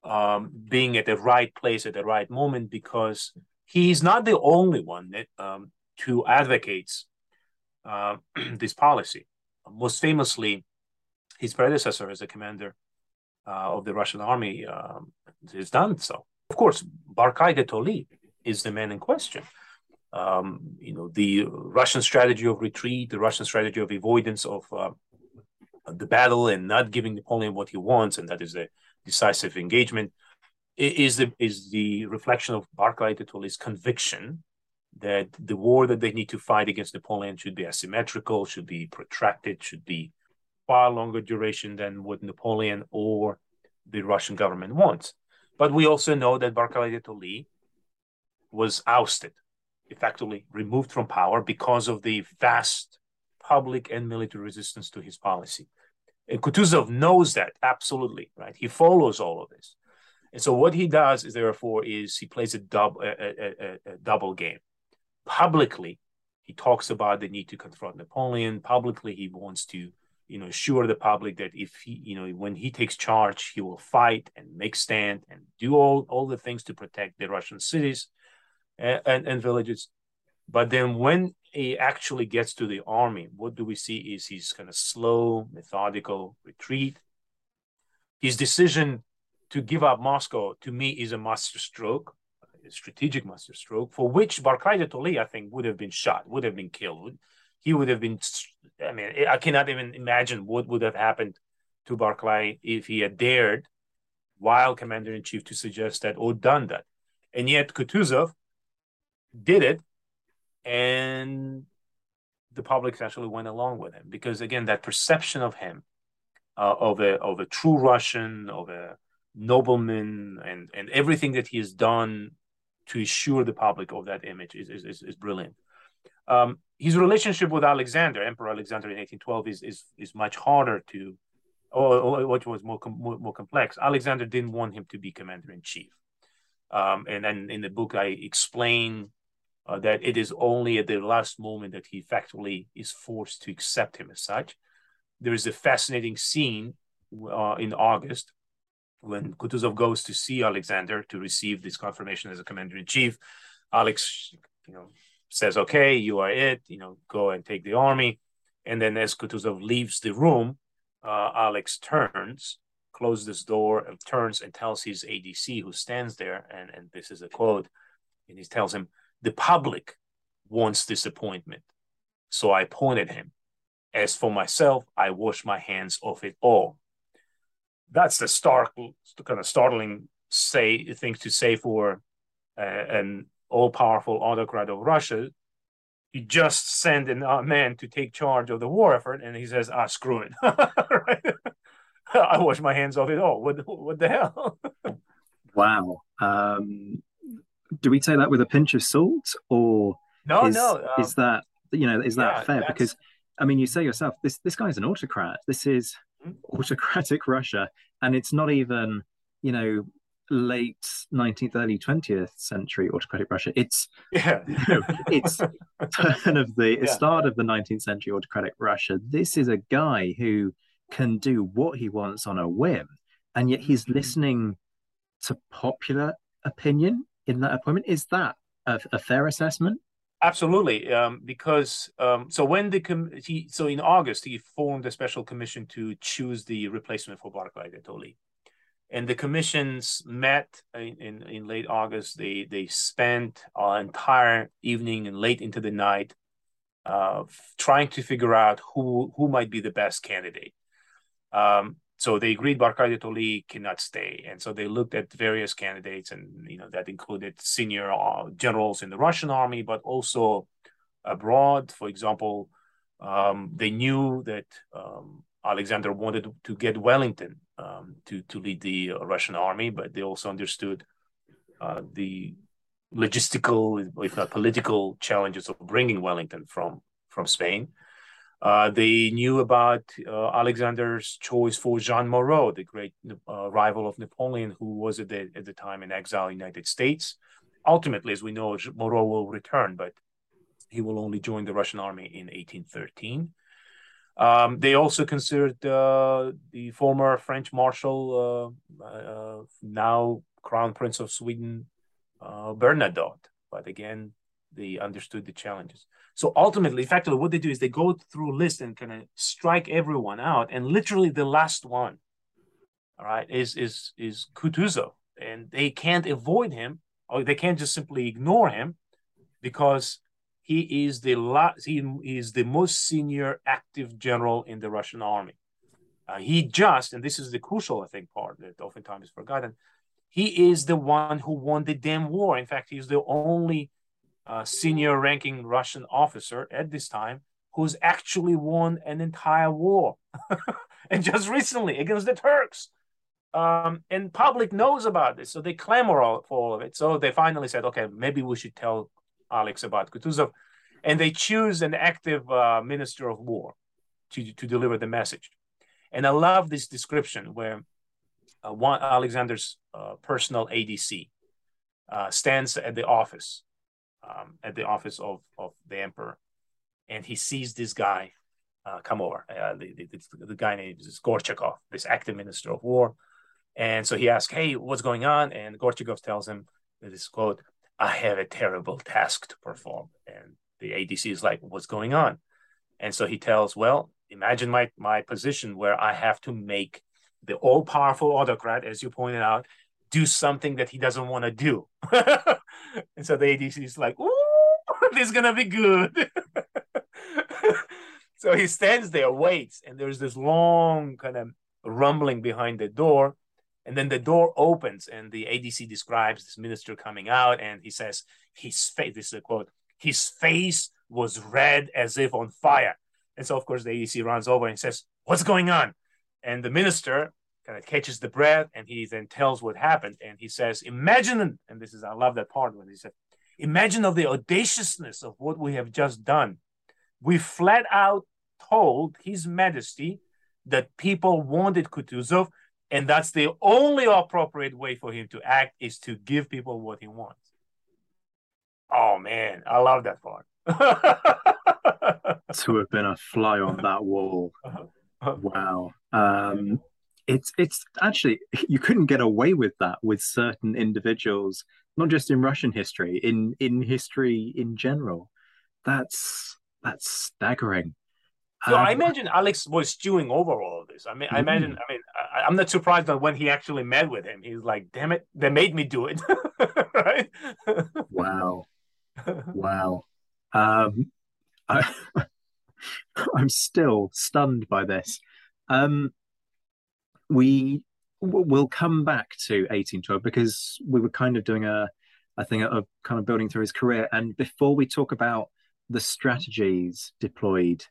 um, being at the right place at the right moment because he's not the only one that um, to advocates uh, this policy. Most famously, his predecessor as a commander uh, of the Russian army um, has done so. Of course, Barclay de Tolly is the man in question. Um, you know, the Russian strategy of retreat, the Russian strategy of avoidance of uh, the battle and not giving Napoleon what he wants, and that is a decisive engagement is the is the reflection of Barclay de Tolly's conviction that the war that they need to fight against Napoleon should be asymmetrical, should be protracted, should be far longer duration than what Napoleon or the Russian government wants. But we also know that Barclay de Tolly was ousted, effectively removed from power because of the vast public and military resistance to his policy. And Kutuzov knows that absolutely, right? He follows all of this. And so what he does is therefore is he plays a double a, a, a, double game. Publicly, he talks about the need to confront Napoleon. Publicly, he wants to you know assure the public that if he you know when he takes charge, he will fight and make stand and do all all the things to protect the Russian cities and, and, and villages. But then when he actually gets to the army, what do we see is his kind of slow, methodical retreat. His decision to give up Moscow, to me, is a masterstroke, a strategic masterstroke, for which Barclay de Tolly, I think, would have been shot, would have been killed. He would have been, I mean, I cannot even imagine what would have happened to Barclay if he had dared, while commander in chief, to suggest that or done that. And yet Kutuzov did it and the public actually went along with him because again that perception of him uh, of a of a true Russian of a nobleman and and everything that he has done to assure the public of that image is is, is, brilliant. Um, his relationship with Alexander, Emperor Alexander in 1812, is is is much harder to, or, which was more, more, more complex. Alexander didn't want him to be commander in chief, um, and then in the book I explain uh, that it is only at the last moment that he effectively is forced to accept him as such. There is a fascinating scene uh, in August when Kutuzov goes to see Alexander to receive this confirmation as a commander in chief. Alex, you know, says, "Okay, you are it. You know, go and take the army." And then as Kutuzov leaves the room, uh, Alex turns, closes this door, and turns and tells his ADC who stands there, and, and this is a quote, and he tells him, the public wants this appointment. So I appointed him. As for myself, I wash my hands of it all. that's the stark kind of startling say thing to say for uh, an all-powerful autocrat of Russia. You just send a man to take charge of the war effort, and he says, "Ah, screw it." I wash my hands of it all. What what the hell? wow. Um, do we take that with a pinch of salt, or no, is, no? Um, is that you know is that yeah, fair? Because I mean, you say yourself, this this guy's an autocrat. This is mm-hmm. autocratic Russia, and it's not even you know late 19th early 20th century autocratic russia it's yeah you know, it's turn of the yeah. start of the 19th century autocratic russia this is a guy who can do what he wants on a whim and yet he's mm-hmm. listening to popular opinion in that appointment is that a, a fair assessment absolutely um, because um, so when the com- he, so in august he formed a special commission to choose the replacement for barclay de tolly and the commissions met in, in, in, late August. They they spent an entire evening and late into the night uh, trying to figure out who who might be the best candidate. Um, so they agreed Barclay de Tolly cannot stay, and so they looked at various candidates, and you know that included senior uh, generals in the Russian army, but also abroad. For example, um, they knew that um, Alexander wanted to get Wellington um, to to lead the uh, Russian army, but they also understood uh, the logistical, if not political, challenges of bringing Wellington from from Spain. Uh, they knew about uh, Alexander's choice for Jean Moreau, the great uh, rival of Napoleon, who was at the, at the time in exile in the United States. Ultimately, as we know, Moreau will return, but he will only join the Russian army in 1813. Um, they also considered uh, the former French Marshal, uh, uh, now Crown Prince of Sweden, Bernadotte. But again, they understood the challenges. So ultimately, effectively, what they do is they go through list and kind of strike everyone out. And literally, the last one, all right, is is is Kutuzov, and they can't avoid him, or they can't just simply ignore him, because he is the last, he is the most senior active general in the Russian army. Uh, he just, and this is the crucial, I think, part that oftentimes is forgotten. He is the one who won the damn war. In fact, he's the only uh, senior ranking Russian officer at this time who's actually won an entire war. and just recently against the Turks. Um, and public knows about this, so they clamor all, for all of it. So they finally said, okay, maybe we should tell Alex about Kutuzov, and they choose an active uh, minister of war to, to deliver the message. And I love this description where uh, one Alexander's uh, personal ADC uh, stands at the office, um, at the office of, of the emperor, and he sees this guy uh, come over. Uh, the, the, the, guy named is Gorchakov, this active minister of war. And so he asks, Hey, what's going on? And Gorchakov tells him this quote, I have a terrible task to perform. And the ADC is like, what's going on? And so he tells, well, imagine my, my position where I have to make the all powerful autocrat, as you pointed out, do something that he doesn't want to do. and so the ADC is like, ooh, this is to be good. so he stands there, waits, and there's this long kind of rumbling behind the door. And then the door opens, and the ADC describes this minister coming out, and he says, his face, this is a quote, his face was red as if on fire. And so, of course, the ADC runs over and says, What's going on? And the minister kind of catches the breath and he then tells what happened. And he says, Imagine, and this is, I love that part when he said, Imagine of the audaciousness of what we have just done. We flat out told His Majesty that people wanted Kutuzov and that's the only appropriate way for him to act is to give people what he wants. Oh man, I love that part. to have been a fly on that wall. Wow. Um, it's it's actually you couldn't get away with that with certain individuals, not just in Russian history, in in history in general. That's that's staggering. So um, I imagine Alex was stewing over all of this. I mean, I imagine. Mm. I mean, I, am not surprised that when he actually met with him, he's like, "Damn it, they made me do it." right? wow, wow. Um, I, I'm still stunned by this. Um, we we'll come back to 1812 because we were kind of doing a, a thing of kind of building through his career. And before we talk about the strategies deployed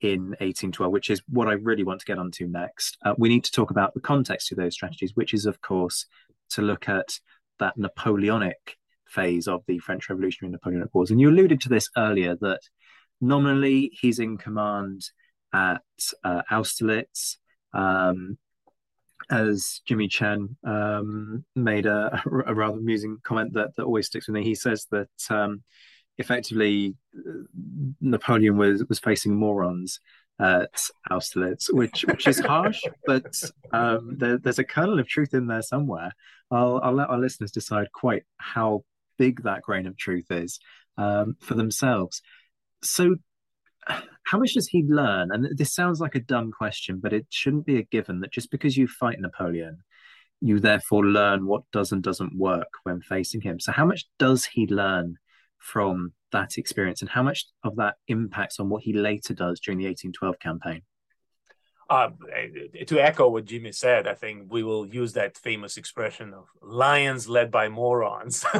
in 1812, which is what I really want to get onto next, uh, we need to talk about the context of those strategies, which is, of course, to look at that Napoleonic phase of the French Revolutionary Napoleonic Wars. And you alluded to this earlier that nominally he's in command at uh, Austerlitz. Um, as Jimmy Chen um, made a, a, rather amusing comment that, that always sticks with me. He says that um, effectively uh, Napoleon was was facing morons at Austerlitz, which which is harsh, but um, there, there's a kernel of truth in there somewhere. I'll, I'll let our listeners decide quite how big that grain of truth is um, for themselves. So, how much does he learn? And this sounds like a dumb question, but it shouldn't be a given that just because you fight Napoleon, you therefore learn what does and doesn't work when facing him. So, how much does he learn from that experience, and how much of that impacts on what he later does during the 1812 campaign? Uh, to echo what Jimmy said, I think we will use that famous expression of lions led by morons.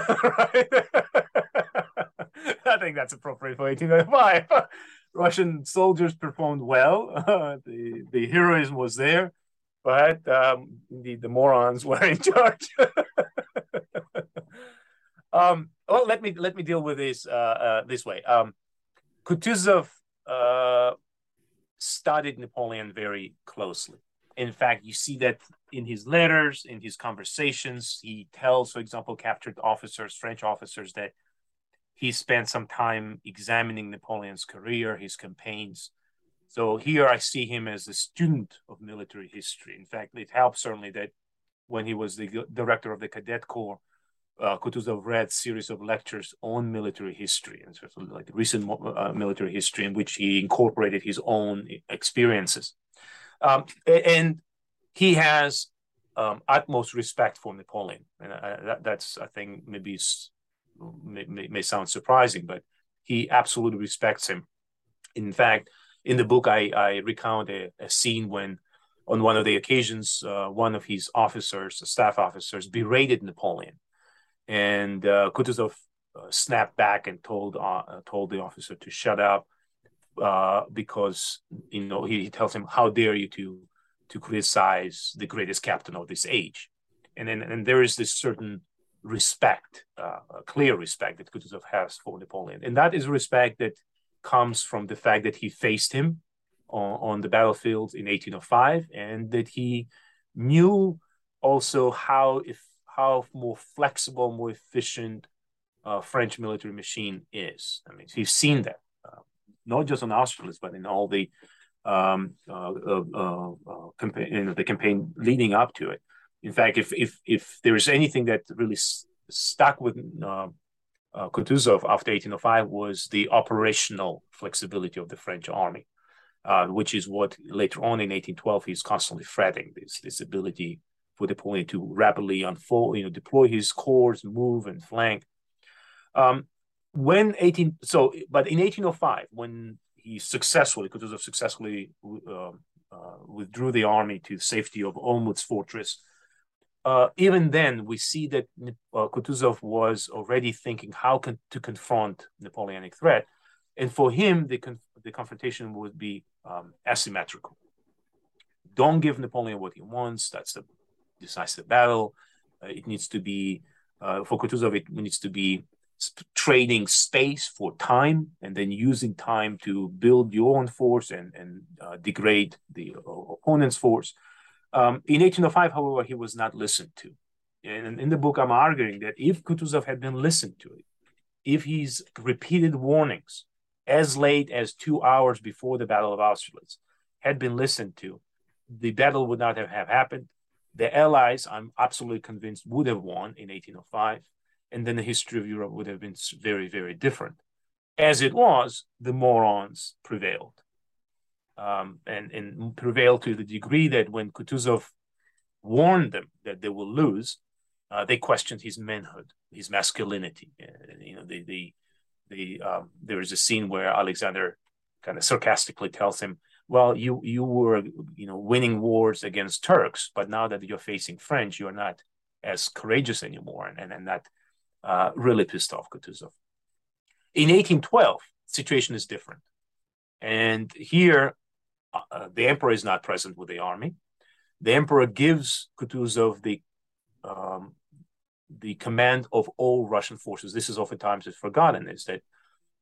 I think that's appropriate for 1895. Russian soldiers performed well. The, the heroism was there, but um, the, the morons were in charge. um, well, let me let me deal with this uh, uh, this way. Um, Kutuzov uh, studied Napoleon very closely. In fact, you see that in his letters, in his conversations, he tells, for example, captured officers, French officers, that he spent some time examining Napoleon's career, his campaigns. So here I see him as a student of military history. In fact, it helps certainly that when he was the director of the cadet corps, uh, Kutuzov read series of lectures on military history and sort of like recent uh, military history in which he incorporated his own experiences. Um, and he has um, utmost respect for Napoleon. And uh, that, that's, I think, maybe may, may, sound surprising, but he absolutely respects him. In fact, in the book, I, I recount a, a scene when, on one of the occasions, uh, one of his officers, staff officers, berated Napoleon and uh, Kutuzov uh, snapped back and told uh, told the officer to shut up uh, because you know he, he, tells him, "How dare you to to criticize the greatest captain of this age?" And then and there is this certain respect, uh, clear respect that Kutuzov has for Napoleon, and that is respect that comes from the fact that he faced him on, on the battlefield in 1805, and that he knew also how if how more flexible, more efficient uh, French military machine is. I mean, he's seen that, uh, not just on Austerlitz, but in all the um, uh, uh, uh, campaign, you know, the campaign leading up to it. In fact, if if if there is anything that really s- stuck with uh, Kutuzov after 1805 was the operational flexibility of the French army, which is what later on in 1812 he's constantly fretting this this ability for Napoleon to rapidly unfold, you know, deploy his corps, move and flank. Um, when 18, so, but in 1805, when he successfully, Kutuzov successfully uh, uh, withdrew the army to the safety of Olmutz fortress, uh, even then we see that uh, Kutuzov was already thinking how to confront Napoleonic threat. And for him, the, the confrontation would be um, asymmetrical. Don't give Napoleon what he wants. That's the decisive battle. Uh, it needs to be uh, for Kutuzov. It needs to be sp- trading space for time, and then using time to build your own force and and uh, degrade the opponent's force. Um, in 1805, however, he was not listened to. And in the book, I'm arguing that if Kutuzov had been listened to, if his repeated warnings, as late as two hours before the Battle of Austerlitz, had been listened to, the battle would not have, have happened. The Allies, I'm absolutely convinced, would have won in 1805, and then the history of Europe would have been very, very different. As it was, the morons prevailed, um, and, and prevailed to the degree that when Kutuzov warned them that they will lose, uh, they questioned his manhood, his masculinity. Uh, you know, the the the um, there is a scene where Alexander kind of sarcastically tells him, well, you you were you know winning wars against Turks, but now that you're facing French, you're not as courageous anymore, and and that uh, really pissed off Kutuzov. In 1812, situation is different, and here uh, the emperor is not present with the army. The emperor gives Kutuzov the um, the command of all Russian forces. This is oftentimes forgotten: is that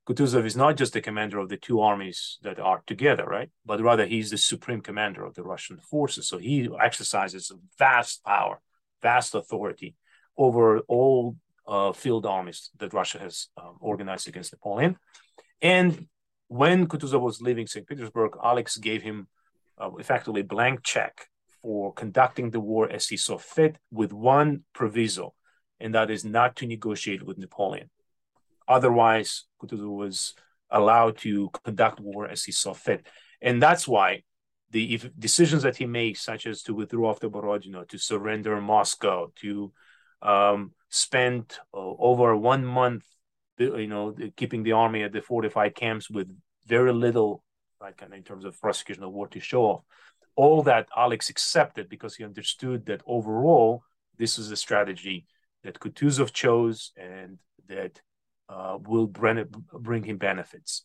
Kutuzov is not just the commander of the two armies that are together, right? But rather he's the supreme commander of the Russian forces. So he exercises vast power, vast authority over all uh, field armies that Russia has um, organized against Napoleon. And when Kutuzov was leaving St. Petersburg, Alex gave him uh, effectively a blank check for conducting the war as he saw fit, with one proviso, and that is not to negotiate with Napoleon. Otherwise, Kutuzov was allowed to conduct war as he saw fit. And that's why the decisions that he makes, such as to withdraw after Borodino, to surrender Moscow, to um, spend uh, over one month, you know, keeping the army at the fortified camps with very little, like in terms of prosecution of war to show off. All that Alex accepted because he understood that overall, this is a strategy that Kutuzov chose and that uh, will bring, bring him benefits.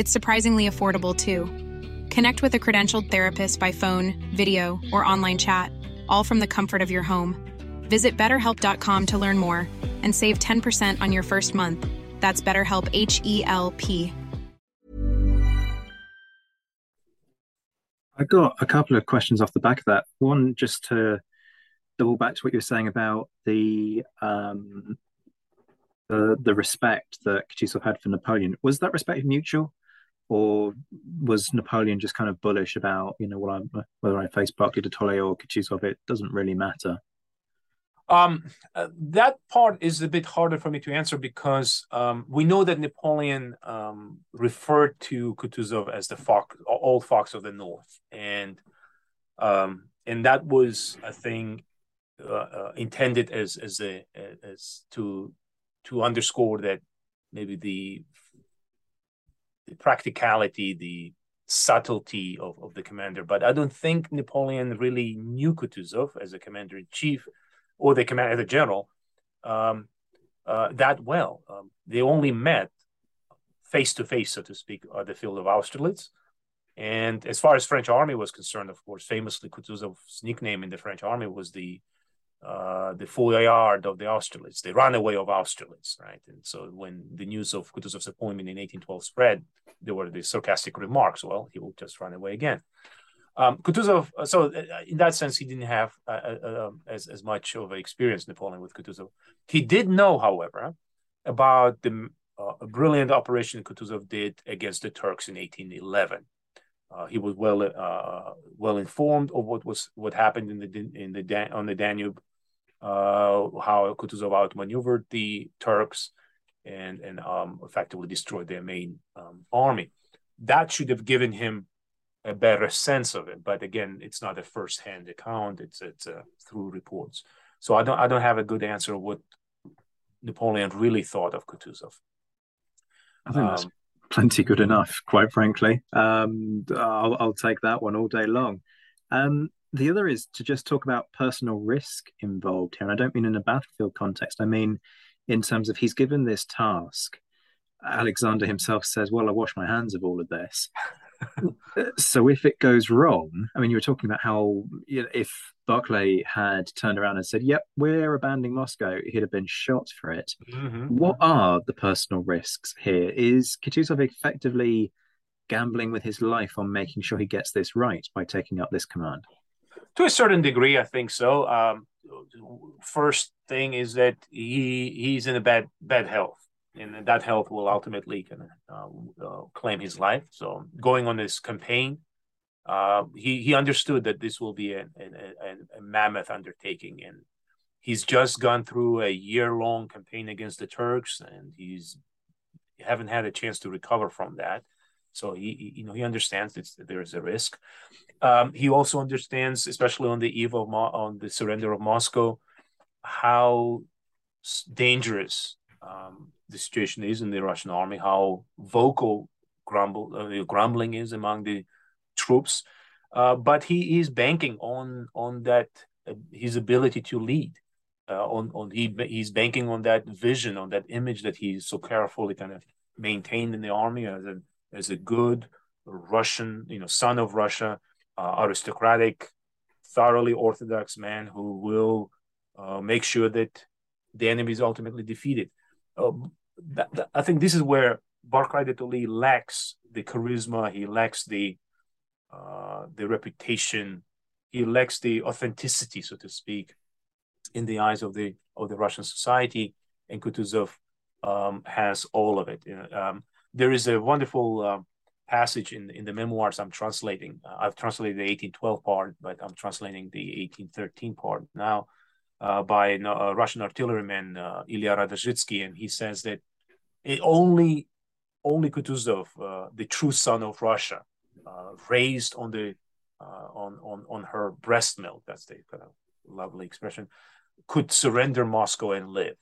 It's surprisingly affordable too. Connect with a credentialed therapist by phone, video, or online chat, all from the comfort of your home. Visit betterhelp.com to learn more and save 10% on your first month. That's BetterHelp H E L P. I got a couple of questions off the back of that. One, just to double back to what you were saying about the um, the the respect that Kutuzov had for Napoleon. Was that respect mutual? Or was Napoleon just kind of bullish about you know what I'm whether I face Barclay de Tolly or Kutuzov? It doesn't really matter. Um, uh, that part is a bit harder for me to answer because um, we know that Napoleon um, referred to Kutuzov as the fox, old fox of the north, and um, and that was a thing uh, uh, intended as as a as to to underscore that maybe the the practicality, the subtlety of, of the commander. But I don't think Napoleon really knew Kutuzov as a commander in chief or the commander, the general, um, uh, that well. Um, they only met face to face, so to speak, at the field of Austerlitz. And as far as French army was concerned, of course, famously Kutuzov's nickname in the French army was the uh, the fuyard of the Austerlitz, the runaway of Austerlitz, right? And so when the news of Kutuzov's appointment in 1812 spread, there were the sarcastic remarks, well, he will just run away again. Um, Kutuzov, uh, so uh, in that sense, he didn't have uh, uh, um, as, as much of an experience, Napoleon, with Kutuzov. He did know, however, about the brilliant operation Kutuzov did against the Turks in 1811. Uh, he was well uh, well informed of what was what happened in the in the Dan- on the Danube how Kutuzov outmaneuvered the Turks and and um, effectively destroyed their main um, army. That should have given him a better sense of it. But again, it's not a first-hand account; it's it's uh, through reports. So I don't I don't have a good answer what Napoleon really thought of Kutuzov. I think that's um, plenty good enough, quite frankly. Um, I'll, I'll take that one all day long. The other is to just talk about personal risk involved here. And I don't mean in a battlefield context. I mean in terms of he's given this task. Alexander himself says, Well, I wash my hands of all of this. so if it goes wrong, I mean, you were talking about how you know, if Barclay had turned around and said, Yep, we're abandoning Moscow, he'd have been shot for it. Mm-hmm. What are the personal risks here? Is Kutuzov effectively gambling with his life on making sure he gets this right by taking up this command? To a certain degree, I think so. Um, first thing is that he he's in a bad bad health, and that health will ultimately kind uh, uh, claim his life. So going on this campaign, uh, he he understood that this will be a, mammoth undertaking, and he's just gone through a year long campaign against the Turks, and he's haven't had a chance to recover from that. So he, you know he understands that there is a risk. Um, he also understands, especially on the eve of Mo- on the surrender of Moscow, how dangerous um, the situation is in the Russian army, how vocal grumble uh, grumbling is among the troops. Uh, but he is banking on on that uh, his ability to lead. Uh, on on he he's banking on that vision, on that image that he so carefully kind of maintained in the army as a as a good Russian, you know, son of Russia, uh, aristocratic, thoroughly orthodox man who will uh, make sure that the enemy is ultimately defeated. That, I think this is where Barclay de Tolly lacks the charisma. He lacks the uh, the reputation. He lacks the authenticity, so to speak, in the eyes of the of the Russian society. And Kutuzov um, has all of it. Um, there is a wonderful uh, passage in in the memoirs I'm translating. Uh, I've translated the 1812 part, but I'm translating the 1813 part now uh, by a Russian artilleryman uh, Ilya Radozhitsky, and he says that it only only Kutuzov, uh, the true son of Russia, uh, raised on the on on on her breast milk. That's the kind of lovely expression. Could surrender Moscow and live,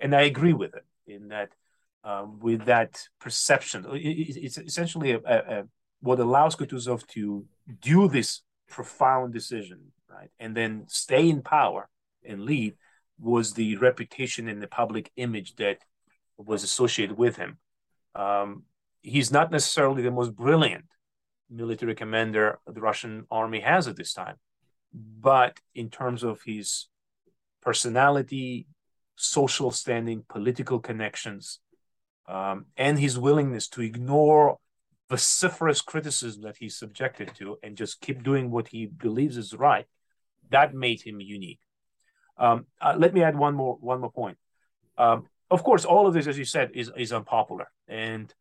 and I agree with it in that um, with that perception. it's essentially a, a, what allows Kutuzov to do this profound decision, right, and then stay in power and lead was the reputation and the public image that was associated with him. Um, he's not necessarily the most brilliant military commander the Russian army has at this time, but in terms of his personality, social standing, political connections, um, and his willingness to ignore vociferous criticism that he's subjected to and just keep doing what he believes is right, that made him unique. Um, uh, let me add one more one more point. Um, of course, all of this, as you said, is is unpopular, and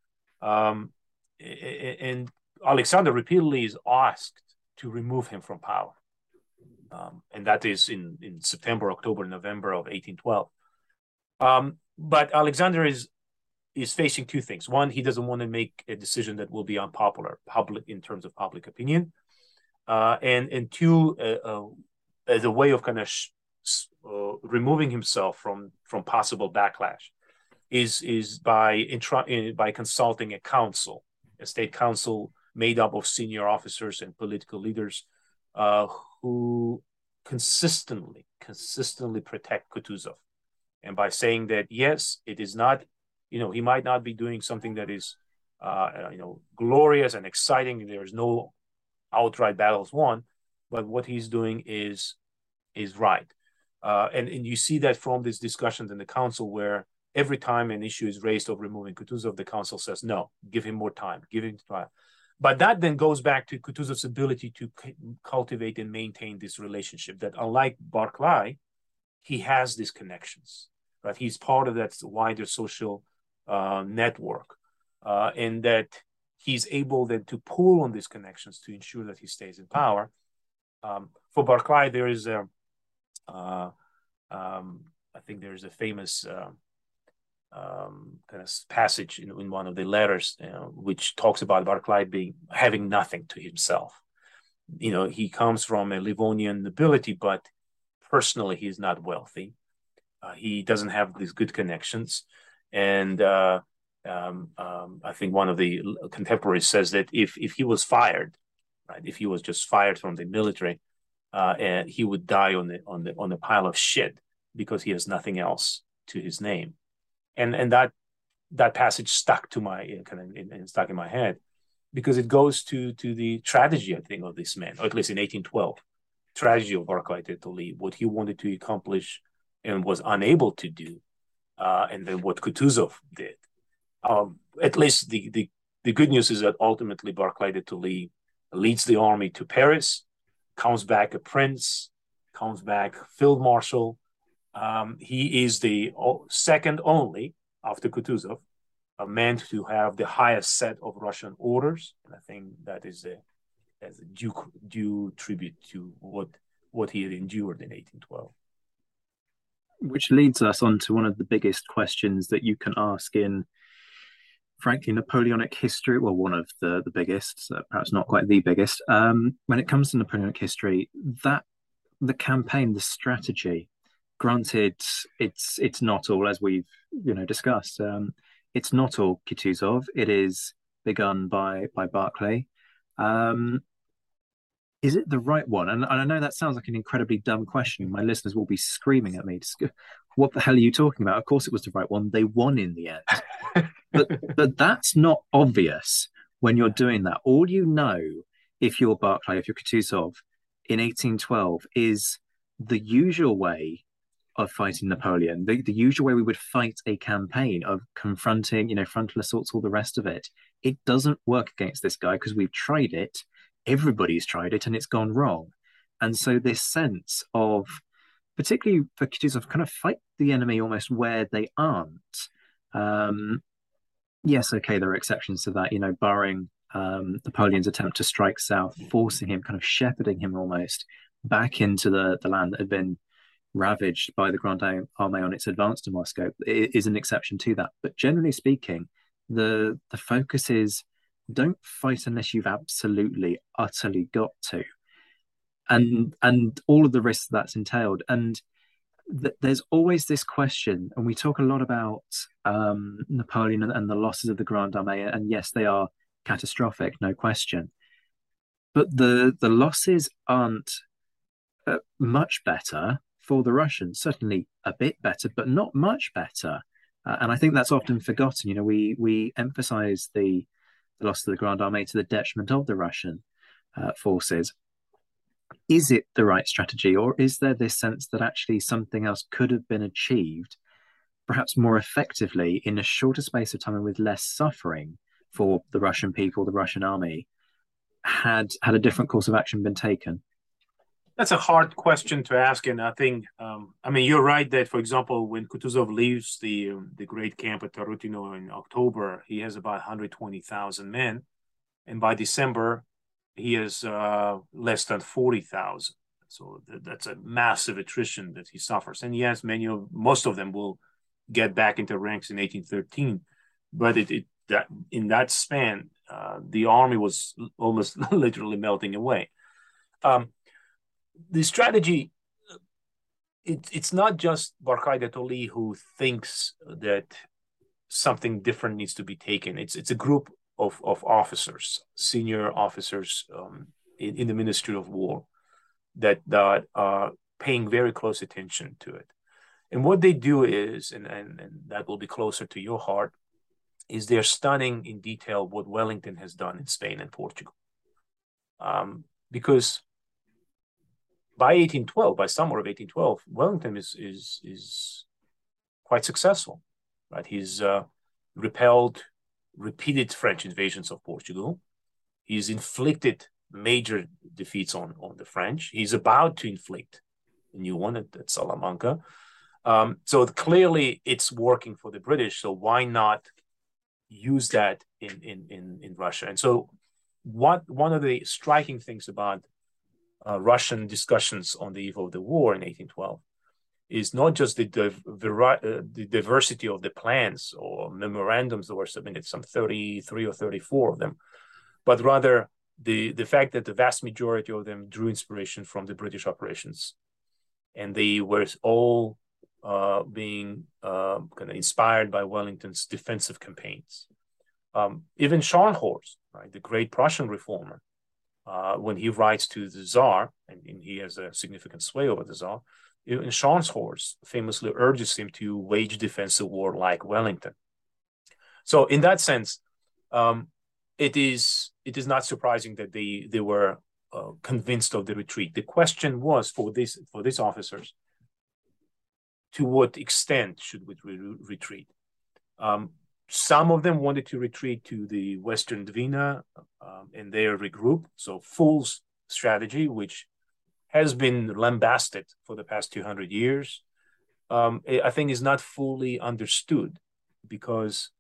um, and Alexander repeatedly is asked to remove him from power, um, and that is in in September, October, November of 1812. Um, but Alexander is is facing two things. One, he doesn't want to make a decision that will be unpopular, public in terms of public opinion, uh, and and two, uh, uh, as a way of kind of sh- uh, removing himself from from possible backlash, is is by intra- by consulting a council, a state council made up of senior officers and political leaders, uh, who consistently consistently protect Kutuzov, and by saying that yes, it is not you know he might not be doing something that is uh, uh, you know glorious and exciting there's no outright battles won but what he's doing is is right uh, and and you see that from these discussions in the council where every time an issue is raised of removing Kutuzov, the council says no, give him more time, give him time. But that then goes back to Kutuzov's ability to cultivate and maintain this relationship. That unlike Barclay, he has these connections. Right, he's part of that wider social uh, network, uh, and that he's able then to pull on these connections to ensure that he stays in power. Um, for Barclay, there is a, uh, um, I think there is a famous uh, um, kind of passage in, in, one of the letters which talks about Barclay being having nothing to himself. You know, he comes from a Livonian nobility, but personally, he's not wealthy. Uh, he doesn't have these good connections and uh, um, um, I think one of the contemporaries says that if if he was fired, right, if he was just fired from the military, uh, and he would die on the on the on the pile of shit because he has nothing else to his name, and and that that passage stuck to my uh, kind of in, stuck in my head because it goes to to the tragedy I think of this man, or at least in 1812, tragedy of Barclay de what he wanted to accomplish and was unable to do, uh, and then what Kutuzov did. Um, at least the, the the good news is that ultimately Barclay de Tolly leads the army to Paris, comes back a prince, comes back field marshal. Um, he is the second only after Kutuzov, a man to have the highest set of Russian orders, and I think that is a as a due due tribute to what what he had endured in 1812. Which leads us on to one of the biggest questions that you can ask in, frankly, Napoleonic history. Well, one of the the biggest, perhaps not quite the biggest. Um, when it comes to Napoleonic history, that the campaign, the strategy. Granted, it's it's not all as we've you know discussed. Um, it's not all Kutuzov. It is begun by by Barclay. Um, is it the right one? And, and, I know that sounds like an incredibly dumb question. My listeners will be screaming at me. What the hell are you talking about? Of course, it was the right one. They won in the end. but but that's not obvious when you're doing that. All you know, if you're Barclay, if you're Kutuzov, in 1812, is the usual way of fighting Napoleon, the, the usual way we would fight a campaign of confronting, you know, frontal assaults, all the rest of it. It doesn't work against this guy because we've tried it. Everybody's tried it and it's gone wrong. And so this sense of, particularly for Kutuzov, kind of fight the enemy almost where they aren't. Um, yes, okay, there are exceptions to that, you know, barring um, Napoleon's attempt to strike south, forcing him, kind of shepherding him almost back into the, the land that had been ravaged by the Grand Army on its advance to Moscow is an exception to that. But generally speaking, the the focus is don't fight unless you've absolutely utterly got to, and and all of the risks that's entailed. And th- there's always this question, and we talk a lot about um, Napoleon and, and the losses of the Grand Armée, and yes, they are catastrophic, no question. But the the losses aren't uh, much better for the Russians. Certainly a bit better, but not much better. Uh, and I think that's often forgotten. You know, we we emphasize the, the loss of the Grand Army to the detriment of the Russian uh, forces. Is it the right strategy, or is there this sense that actually something else could have been achieved, perhaps more effectively in a shorter space of time and with less suffering for the Russian people, the Russian army, had had a different course of action been taken? That's a hard question to ask, and I think um, I mean you're right that, for example, when Kutuzov leaves the um, the great camp at Tarutino in October, he has about 120,000 men, and by December, he has uh, less than 40,000. So th- that's a massive attrition that he suffers. And yes, many of most of them will get back into ranks in 1813, but it, it that in that span, uh, the army was almost literally melting away. Um, the strategy it, it's not just Barclay de Tolly who thinks that something different needs to be taken. It's it's a group of, of officers, senior officers um, in, in the Ministry of War that that are paying very close attention to it. And what they do is, and, and, and that will be closer to your heart, is they're studying in detail what Wellington has done in Spain and Portugal. Um, because by 1812, by summer of 1812, Wellington is is is quite successful, right? He's uh, repelled repeated French invasions of Portugal. He's inflicted major defeats on on the French. He's about to inflict a new one at, at Salamanca. Um, so clearly, it's working for the British. So why not use that in in in, in Russia? And so, what one of the striking things about uh, Russian discussions on the eve of the war in 1812 is not just the, div- uh, the diversity of the plans or memorandums that were submitted, some 33 or 34 of them, but rather the, the fact that the vast majority of them drew inspiration from the British operations. And they were all uh, being uh, kind of inspired by Wellington's defensive campaigns. Um, even Scharnhorst, right, the great Prussian reformer, uh, when he writes to the Tsar, and, and, he has a significant sway over the Tsar, and Scharnhorst famously urges him to wage defensive war like Wellington. So, in that sense, um, it is it is not surprising that they they were uh, convinced of the retreat. The question was for this for these officers: to what extent should we re- retreat? Um, some of them wanted to retreat to the Western Dvina um, and there regroup. So Phull strategy, which has been lambasted for the past 200 years, um, I think is not fully understood because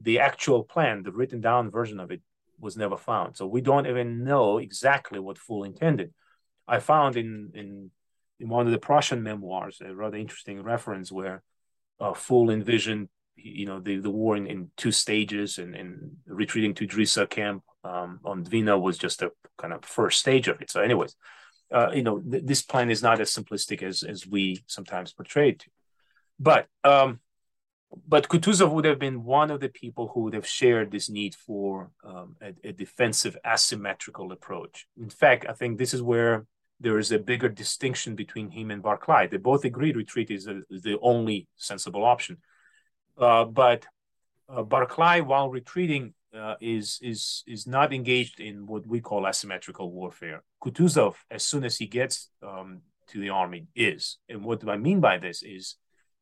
the actual plan, the written down version of it, was never found. So we don't even know exactly what Phull intended. I found in in in one of the Prussian memoirs a rather interesting reference where uh, Phull envisioned you know the, the war in, in two stages and, and retreating to Drissa camp um, on Dvina was just a kind of first stage of it. So, anyways, uh, you know th- this plan is not as simplistic as as we sometimes portray it. But um, but Kutuzov would have been one of the people who would have shared this need for um, a, a, defensive asymmetrical approach. In fact, I think this is where there is a bigger distinction between him and Barclay. They both agreed retreat is, a, is the only sensible option. Uh, but uh, Barclay, while retreating, uh, is is is not engaged in what we call asymmetrical warfare. Kutuzov, as soon as he gets um, to the army, is. And what do I mean by this is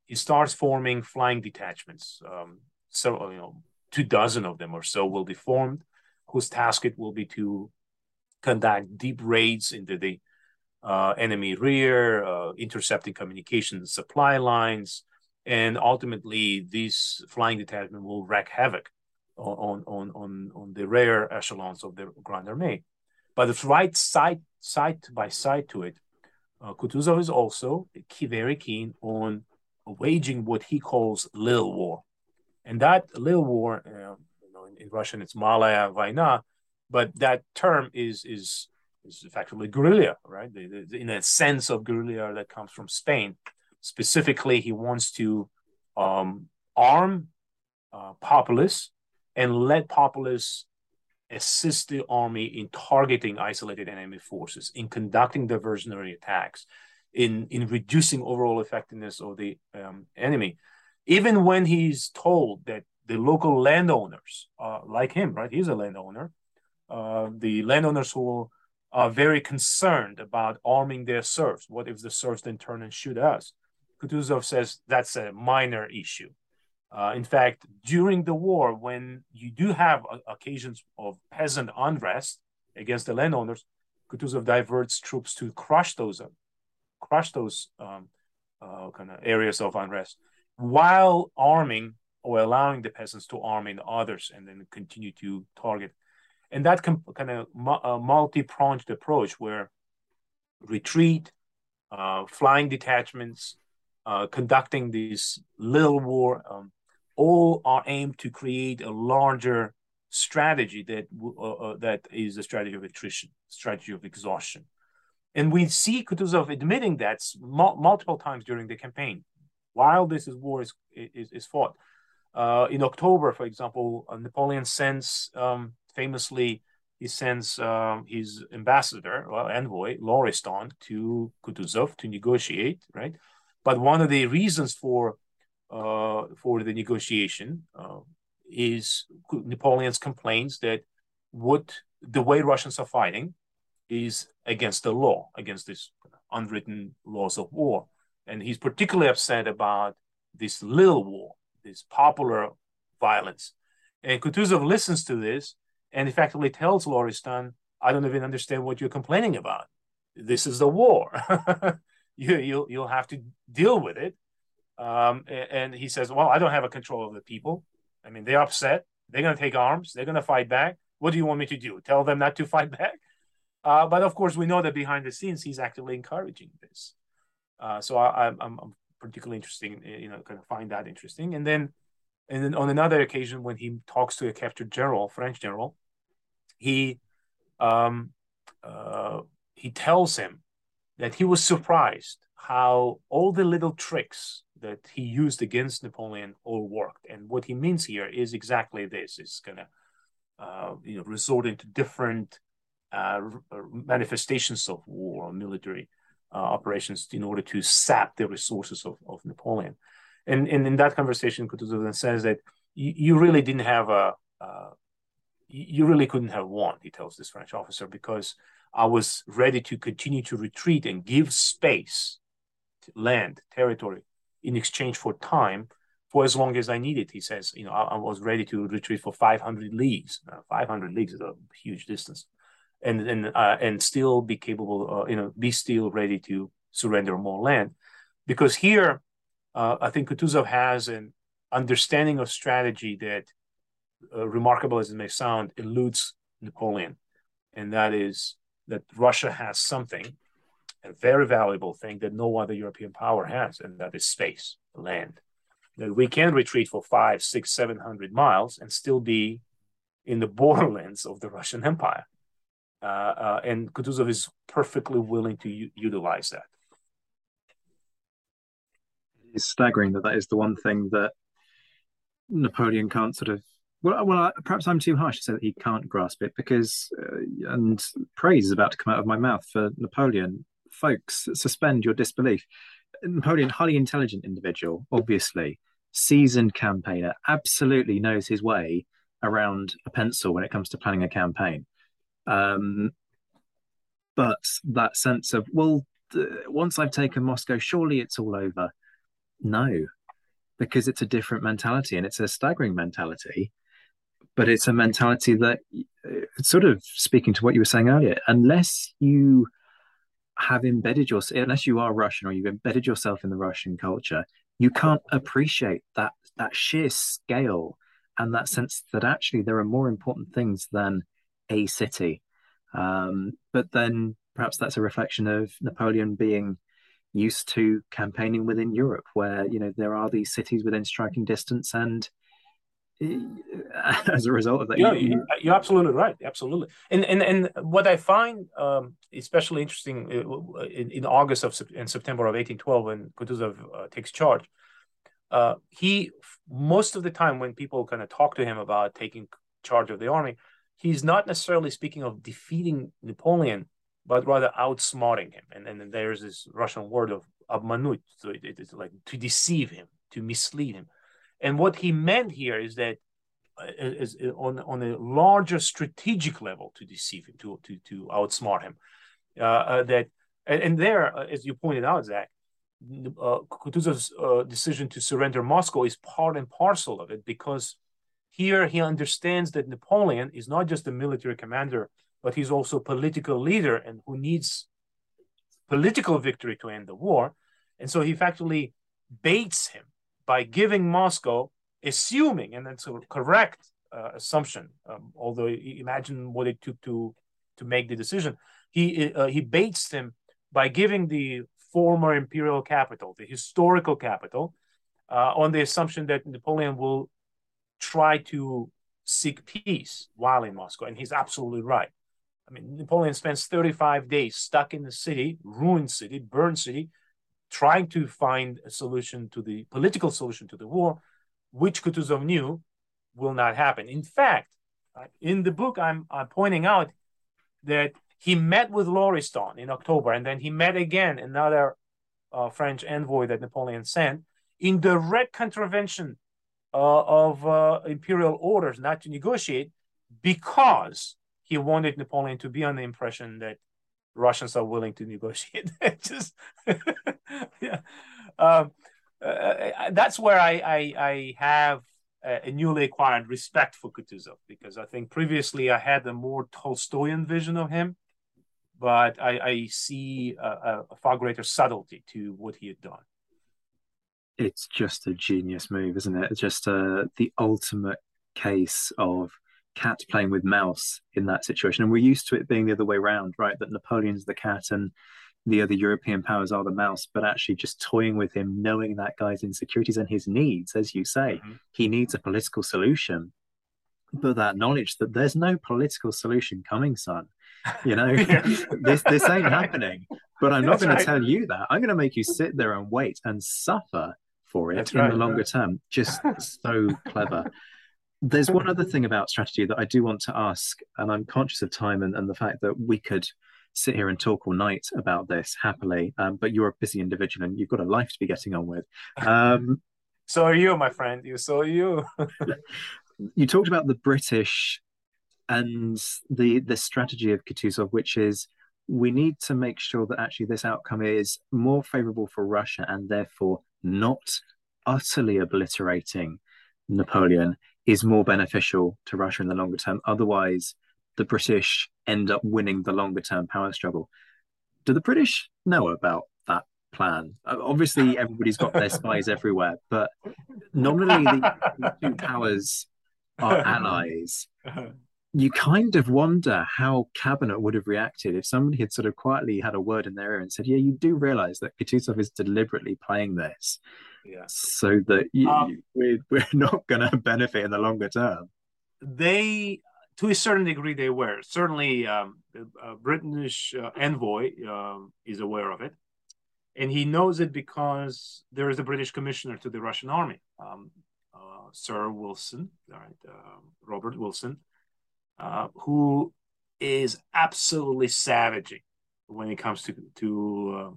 he starts forming flying detachments. Um, so you know, two dozen of them or so will be formed, whose task it will be to conduct deep raids into the uh, enemy rear, uh, intercepting communication supply lines, and ultimately these flying detachment will wreak havoc on on on on the rear echelons of the Grand Army. But it's right side side by side to it. Uh, Kutuzov is also key, very keen on waging what he calls little War, and that little War, uh, you know, in, in, Russian it's Malaya Voina, but that term is is is effectively guerrilla, right? The, the, in a sense of guerrilla that comes from Spain. Specifically, he wants to um, arm uh, populace and let populace assist the army in targeting isolated enemy forces, in conducting diversionary attacks, in, in reducing overall effectiveness of the um, enemy. Even when he's told that the local landowners, uh, like him, right? He's a landowner. Uh, the landowners who are very concerned about arming their serfs. What if the serfs then turn and shoot us? Kutuzov says that's a minor issue. Uh, in fact, during the war, when you do have occasions of peasant unrest against the landowners, Kutuzov diverts troops to crush those, uh, crush those um, uh, kind of areas of unrest, while arming or allowing the peasants to arm in others and then continue to target. And that kind of uh, multi-pronged approach where retreat, uh, flying detachments, uh, conducting this little war, um, all are aimed to create a larger strategy that uh, uh, that is a strategy of attrition, strategy of exhaustion. And we see Kutuzov admitting that multiple times during the campaign, while this is war is is, is fought. Uh, in October, for example, uh, Napoleon sends um, famously he sends um, his ambassador, well, envoy, Lauriston, to Kutuzov to negotiate, right? But one of the reasons for uh, for the negotiation uh, is Napoleon's complaints that what the way Russians are fighting is against the law, against these unwritten laws of war, and he's particularly upset about this little war, this popular violence. And Kutuzov listens to this and effectively tells Lauriston, "I don't even understand what you're complaining about. This is the war." you, you'll you'll have to deal with it. Um, and he says, well, I don't have a control of the people. I mean, they're upset. They're going to take arms. They're going to fight back. What do you want me to do? Tell them not to fight back? Uh, but of course, we know that behind the scenes, he's actively encouraging this. Uh, so I, am I'm, I'm particularly interested, in, you know, kind of find that interesting. And then, and then on another occasion, when he talks to a captured general, French general, he um, uh, he tells him that he was surprised how all the little tricks that he used against Napoleon all worked. And what he means here is exactly this: it's gonna, uh, you know, resorting to different uh, manifestations of war or military uh, operations in order to sap the resources of, of Napoleon. And, and in that conversation, Kutuzov then says that you, you really didn't have a, you really couldn't have won, he tells this French officer, because I was ready to continue to retreat and give space, land, territory in exchange for time for as long as I needed. He says, you know, I, I was ready to retreat for 500 leagues. Uh, 500 leagues is a huge distance, and and uh, and still be capable, uh, you know, be still ready to surrender more land, because here, uh, I think Kutuzov has an understanding of strategy that, uh, remarkable as it may sound, eludes Napoleon, and that is that Russia has something, a very valuable thing that no other European power has, and that is space, land that we can retreat for five, six, seven hundred miles and still be in the borderlands of the Russian Empire. Uh, uh, and Kutuzov is perfectly willing to u- utilize that. It's staggering that that is the one thing that Napoleon can't sort of. Well, well, perhaps I'm too harsh to say that he can't grasp it because, uh, and praise is about to come out of my mouth for Napoleon. Folks, suspend your disbelief. Napoleon, highly intelligent individual, obviously, seasoned campaigner, absolutely knows his way around a pencil when it comes to planning a campaign. Um, but that sense of, well, th- once I've taken Moscow, surely it's all over. No, because it's a different mentality and it's a staggering mentality. But it's a mentality that, uh, sort of speaking to what you were saying earlier, unless you have embedded yourself, unless you are Russian or you've embedded yourself in the Russian culture, you can't appreciate that that sheer scale and that sense that actually there are more important things than a city. Um, but then perhaps that's a reflection of Napoleon being used to campaigning within Europe, where you know there are these cities within striking distance, and as a result of that, yeah, you, are absolutely right, absolutely. And and and what I find um, especially interesting uh, in, in August of in September of 1812, when Kutuzov uh, takes charge, uh, he most of the time when people kind of talk to him about taking charge of the army, he's not necessarily speaking of defeating Napoleon, but rather outsmarting him. And then there's this Russian word of obmanut, so it, it's like to deceive him, to mislead him. And what he meant here is that uh, is, is on on a larger strategic level to deceive him, to to to outsmart him. Uh, uh, that and, and there, uh, as you pointed out, Zach, uh, Kutuzov's uh, decision to surrender Moscow is part and parcel of it because here he understands that Napoleon is not just a military commander, but he's also a political leader and who needs political victory to end the war. And so he effectively baits him by giving Moscow, assuming, and that's a correct uh, assumption, um, although imagine what it took to to make the decision. He uh, he baits him by giving the former imperial capital, the historical capital, uh, on the assumption that Napoleon will try to seek peace while in Moscow. And he's absolutely right. I mean, Napoleon spends 35 days stuck in the city, ruined city, burned city, trying to find a solution to the political solution to the war, which Kutuzov knew will not happen. In fact, in the book, I'm, I'm pointing out that he met with Lauriston in October, and then he met again another uh, French envoy that Napoleon sent in direct contravention uh, of uh, imperial orders not to negotiate because he wanted Napoleon to be on the impression that Russians are willing to negotiate. Just yeah, um, uh, uh, that's where I, I, I have a newly acquired respect for Kutuzov because I think previously I had a more Tolstoyan vision of him but I, I see a, a, far greater subtlety to what he had done. It's just a genius move, isn't it? Just uh, the ultimate case of cat playing with mouse in that situation. And we're used to it being the other way around, right? That Napoleon's the cat and the other European powers are the mouse, but actually just toying with him, knowing that guy's insecurities and his needs, as you say, mm-hmm. he needs a political solution. But that knowledge that there's no political solution coming, son. You know, this this ain't happening. But I'm not going right. to tell you that. I'm going to make you sit there and wait and suffer for it That's in right, the longer term. Just so clever. There's one other thing about strategy that I do want to ask, and I'm conscious of time and, and the fact that we could sit here and talk all night about this happily, um, but you're a busy individual and you've got a life to be getting on with. Um, so are you, my friend. You so are you. you talked about the British and the the strategy of Kutuzov, which is we need to make sure that actually this outcome is more favorable for Russia and therefore not utterly obliterating Napoleon is more beneficial to Russia in the longer term. Otherwise, the British end up winning the longer term power struggle. Do the British know about that plan? Obviously, everybody's got their spies everywhere, but nominally the two powers are allies uh-huh. you kind of wonder how cabinet would have reacted if somebody had sort of quietly had a word in their ear and said, "Yeah, you do realize that Kutuzov is deliberately playing this, yeah. so that you, um, we're we're not going to benefit in the longer term." They, to a certain degree, they were certainly um, a British uh, envoy um, is aware of it, and he knows it because there is a British commissioner to the Russian army, um, uh, Sir Wilson, right, uh, Robert Wilson uh, who is absolutely savaging when it comes to to uh,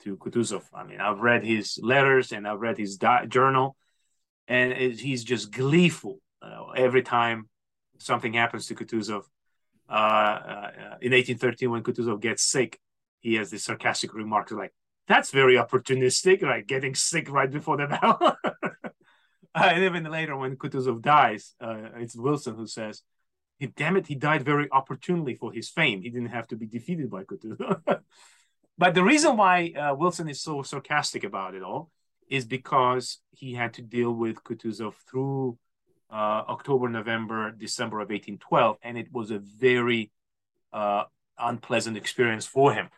to Kutuzov. I mean, I've read his letters and I've read his di- journal, and it, he's just gleeful uh, every time something happens to Kutuzov. Uh, uh, in 1813, when Kutuzov gets sick, he has this sarcastic remark like, "That's very opportunistic, like getting sick right before the battle." and even later, when Kutuzov dies, it's Wilson who says, he, damn it, he died very opportunely for his fame. He didn't have to be defeated by Kutuzov. but the reason why uh, Wilson is so sarcastic about it all is because he had to deal with Kutuzov through uh, October, November, December of 1812, and it was a very uh, unpleasant experience for him.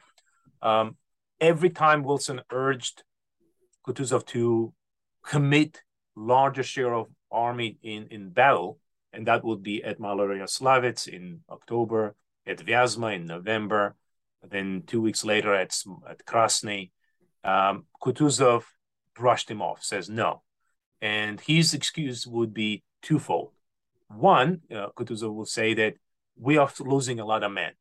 Um, every time Wilson urged Kutuzov to commit larger share of army in, in battle, and that would be at Maloyaroslavets in October, at Vyazma in November, then two weeks later at, at Krasny. Um, Kutuzov brushed him off, says no. And his excuse would be twofold. One, uh, Kutuzov will say that we are losing a lot of men.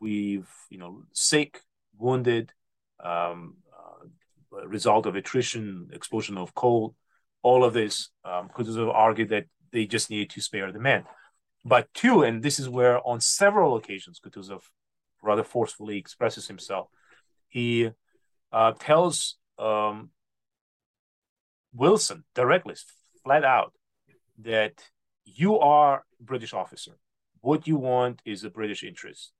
We've, you know, sick, wounded, um, uh, result of attrition, explosion of coal, all of this. Um, Kutuzov argued that they just needed to spare the men. But two, and this is where on several occasions Kutuzov rather forcefully expresses himself, he uh, tells um, Wilson directly, flat out, that you are British officer. What you want is a British interest.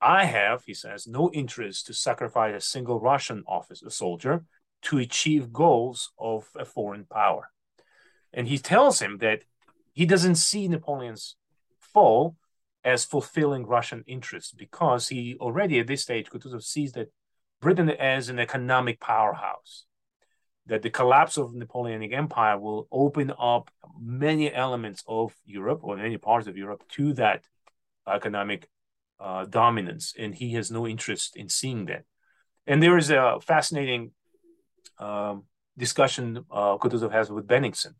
I have, he says, no interest to sacrifice a single Russian officer, soldier, to achieve goals of a foreign power. And he tells him that he doesn't see Napoleon's fall as fulfilling Russian interests because he already at this stage Kutuzov sees that Britain as an economic powerhouse, that the collapse of the Napoleonic Empire will open up many elements of Europe or many parts of Europe to that economic uh, dominance, and he has no interest in seeing that. And there is a fascinating um, discussion uh, Kutuzov has with Bennigsen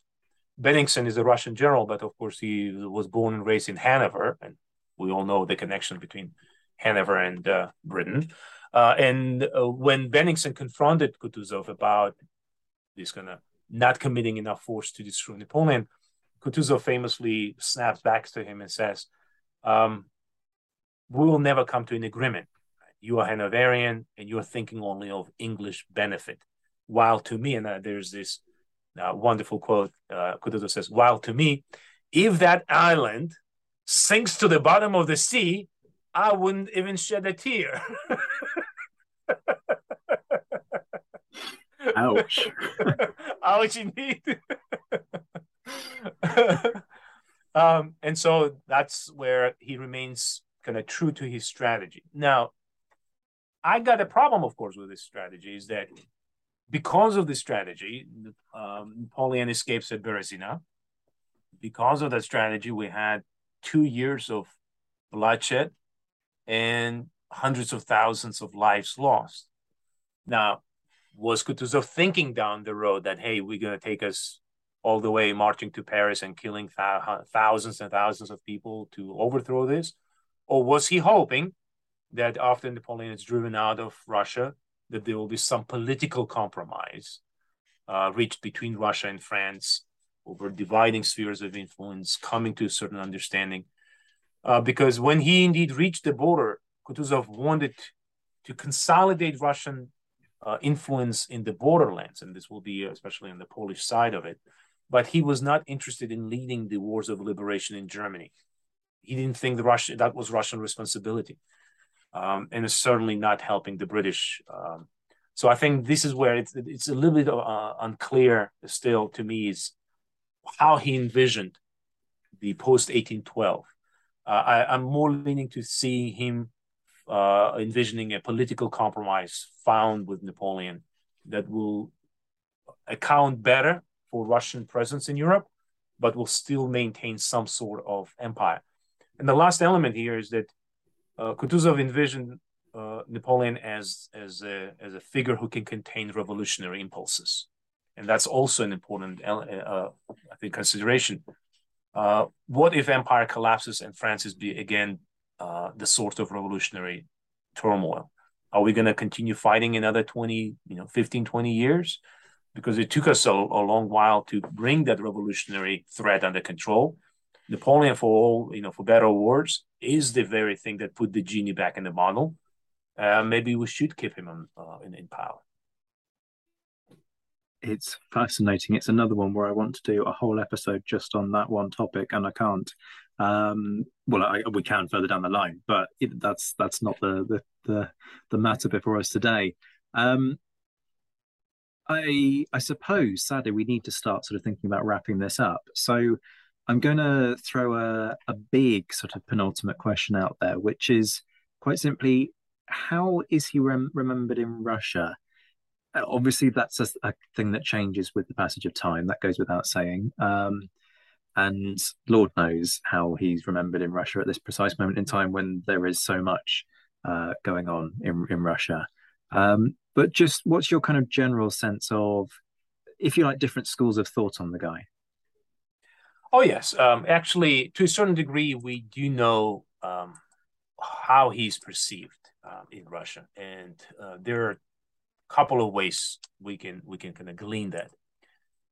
Bennigsen is a Russian general, but of course he was born and raised in Hanover, and we all know the connection between Hanover and uh, Britain. Uh, and uh, when Bennigsen confronted Kutuzov about this kind of not committing enough force to destroy Napoleon, Kutuzov famously snaps back to him and says, um, "We will never come to an agreement. You are Hanoverian, and you are thinking only of English benefit. While to me, and uh, there's this uh, wonderful quote. Uh, Kutuzov says, While to me, if that island sinks to the bottom of the sea, I wouldn't even shed a tear. Ouch. Ouch, indeed. um, and so that's where he remains kind of true to his strategy. Now, I got a problem, of course, with this strategy is that because of this strategy, um, Napoleon escapes at Berezina. Because of that strategy, we had two years of bloodshed and hundreds of thousands of lives lost. Now, was Kutuzov thinking down the road that, hey, we're going to take us all the way marching to Paris and killing th- thousands and thousands of people to overthrow this? Or was he hoping that after Napoleon is driven out of Russia, that there will be some political compromise uh, reached between Russia and France over dividing spheres of influence, coming to a certain understanding. uh, because when he indeed reached the border, Kutuzov wanted to consolidate Russian uh, influence in the borderlands, and this will be especially on the Polish side of it. But he was not interested in leading the wars of liberation in Germany. He didn't think the Russia that was Russian responsibility, um, and it's certainly not helping the British. Um, so I think this is where it's it's a little bit uh, unclear still to me is how he envisioned the post 1812. Uh, I, am more leaning to see him uh, envisioning a political compromise found with Napoleon that will account better for Russian presence in Europe, but will still maintain some sort of empire. And the last element here is that uh, Kutuzov envisioned uh, Napoleon as as a as a figure who can contain revolutionary impulses, and that's also an important uh, uh I think consideration. Uh, what if empire collapses and France is be again uh, the source of revolutionary turmoil? Are we going to continue fighting another 20, you know, 15, 20 years? Because it took us a, a long while to bring that revolutionary threat under control. Napoleon, for all, you know, for better or worse, is the very thing that put the genie back in the bottle. Uh, maybe we should keep him on, uh, in, in power it's fascinating. It's another one where I want to do a whole episode just on that one topic, and I can't. Um, well, I, we can further down the line, but it, that's that's not the, the the the matter before us today. Um, I I suppose sadly we need to start sort of thinking about wrapping this up. So I'm going to throw a a big sort of penultimate question out there, which is quite simply, how is he rem- remembered in Russia? Obviously that's a, a, thing that changes with the passage of time. That goes without saying. Um, and lord knows how he's remembered in russia at this precise moment in time when there is so much uh, going on in, in russia. Um, but just what's your kind of general sense of if you like different schools of thought on the guy? Oh yes. Um, actually to a certain degree we do know um, how he's perceived uh, in russia. And uh, there are couple of ways we can we can kind of glean that.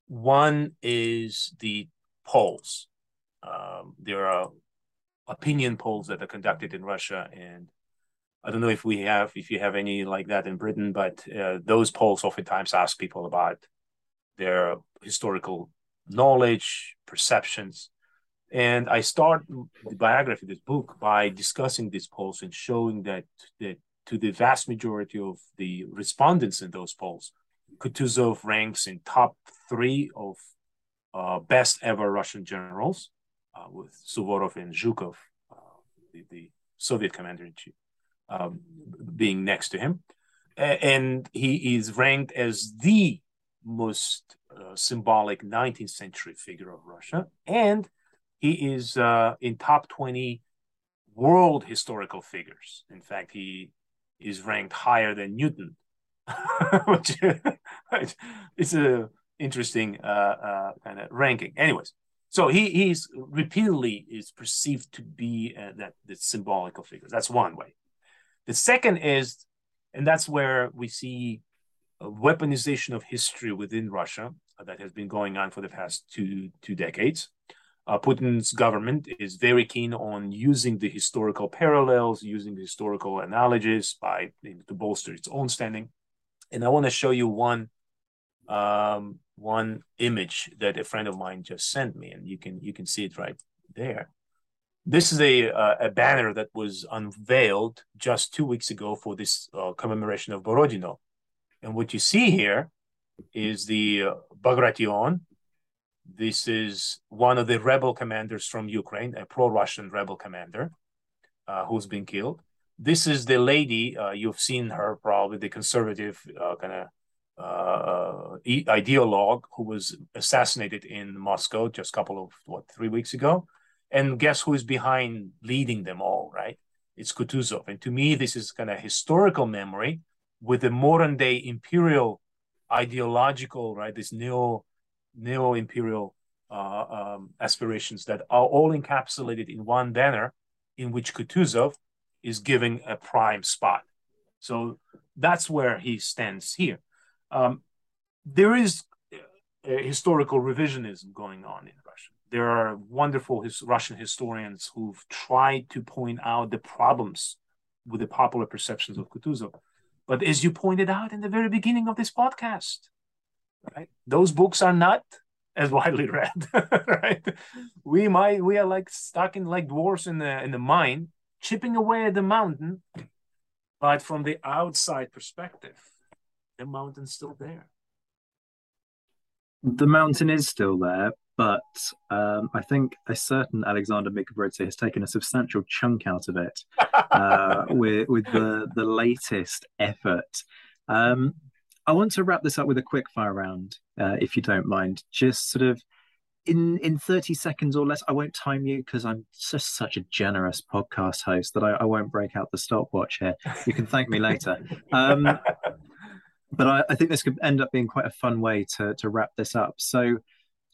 One is the polls. Um, there are opinion polls that are conducted in Russia, and I don't know if we have if you have any like that in Britain, but uh, those polls oftentimes ask people about their historical knowledge, perceptions. And I start the biography, this book, by discussing these polls and showing that that to the vast majority of the respondents in those polls, Kutuzov ranks in top three of uh, best ever Russian generals, uh, with Suvorov and Zhukov, uh, the, the, Soviet commander in chief, um, being next to him. and he is ranked as the most uh, symbolic 19th century figure of Russia. And he is uh, in top 20 world historical figures. In fact, he is ranked higher than Newton, which is a interesting uh, uh, kind of ranking. Anyways, so he he's repeatedly is perceived to be uh, that the symbolical figure. That's one way. The second is, and that's where we see weaponization of history within Russia that has been going on for the past two two decades uh, Putin's government is very keen on using the historical parallels, using the historical analogies by to bolster its own standing. And I want to show you one um, one image that a friend of mine just sent me, and you can you can see it right there. This is a uh, a banner that was unveiled just two weeks ago for this uh, commemoration of Borodino, and what you see here is the uh, Bagration, this is one of the rebel commanders from Ukraine, a pro-Russian rebel commander uh, who's been killed. This is the lady uh, you've seen her probably the conservative uh, kind of uh, ideologue who was assassinated in Moscow just a couple of what three weeks ago. And guess who is behind leading them all? Right? It's Kutuzov. And to me, this is kind of historical memory with the modern day imperial ideological right this neo neo-imperial uh, um, aspirations that are all encapsulated in one banner in which Kutuzov is giving a prime spot. So that's where he stands here. Um, there is a historical revisionism going on in Russia. there are wonderful his, Russian historians who've tried to point out the problems with the popular perceptions of Kutuzov. But as you pointed out in the very beginning of this podcast, right, those books are not as widely read, right? We might we are like stuck in like dwarfs in the in the mine, chipping away at the mountain, but from the outside perspective, the mountain's still there. The mountain is still there, but um, I think a certain Alexander Mikaberidze has taken a substantial chunk out of it uh, with with the the latest effort. Um, I want to wrap this up with a quick fire round, uh, if you don't mind. Just sort of in in 30 seconds or less. I won't time you because I'm just such a generous podcast host that I, I, won't break out the stopwatch here. You can thank me later. Um, but I, I think this could end up being quite a fun way to to wrap this up. So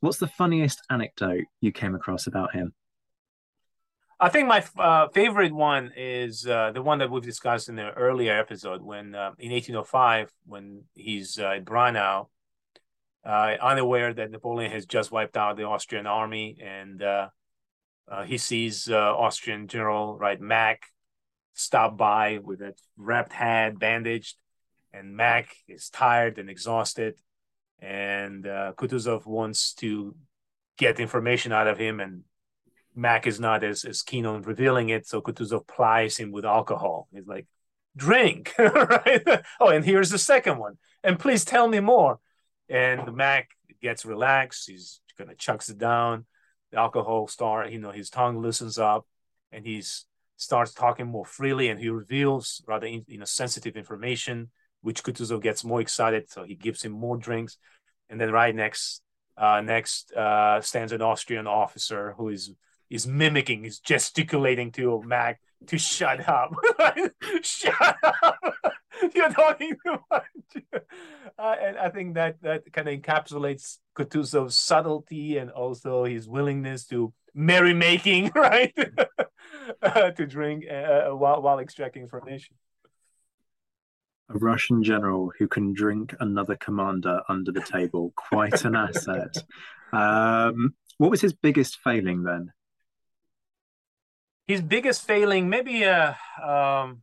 What's the funniest anecdote you came across about him? I think my uh, favorite one is uh, the one that we've discussed in the earlier episode when uh, in 1805, when he's uh, at Braunau, uh, unaware that Napoleon has just wiped out the Austrian army, and uh, he sees Austrian General right Mack stop by with a wrapped head bandaged, and Mack is tired and exhausted, and uh, Kutuzov wants to get information out of him, and Mack is not as, as keen on revealing it, so Kutuzov plies him with alcohol. He's like, "Drink, right? oh, and here's the second one, and please tell me more." And Mack gets relaxed. He's kind of chucks it down. The alcohol start, you know, his tongue loosens up, and he starts talking more freely, and he reveals rather in, you know sensitive information which Kutuzov gets more excited, so he gives him more drinks. And then right next, uh, next uh, stands an Austrian officer who is is mimicking, is gesticulating to Mack to shut up. shut up! You're talking too much. Uh, and I think that that kind of encapsulates Kutuzov's subtlety and also his willingness to merrymaking, right? uh, to drink uh, while while extracting information a Russian general who can drink another commander under the table. Quite an asset. Um, what was his biggest failing then? His biggest failing, maybe uh, um,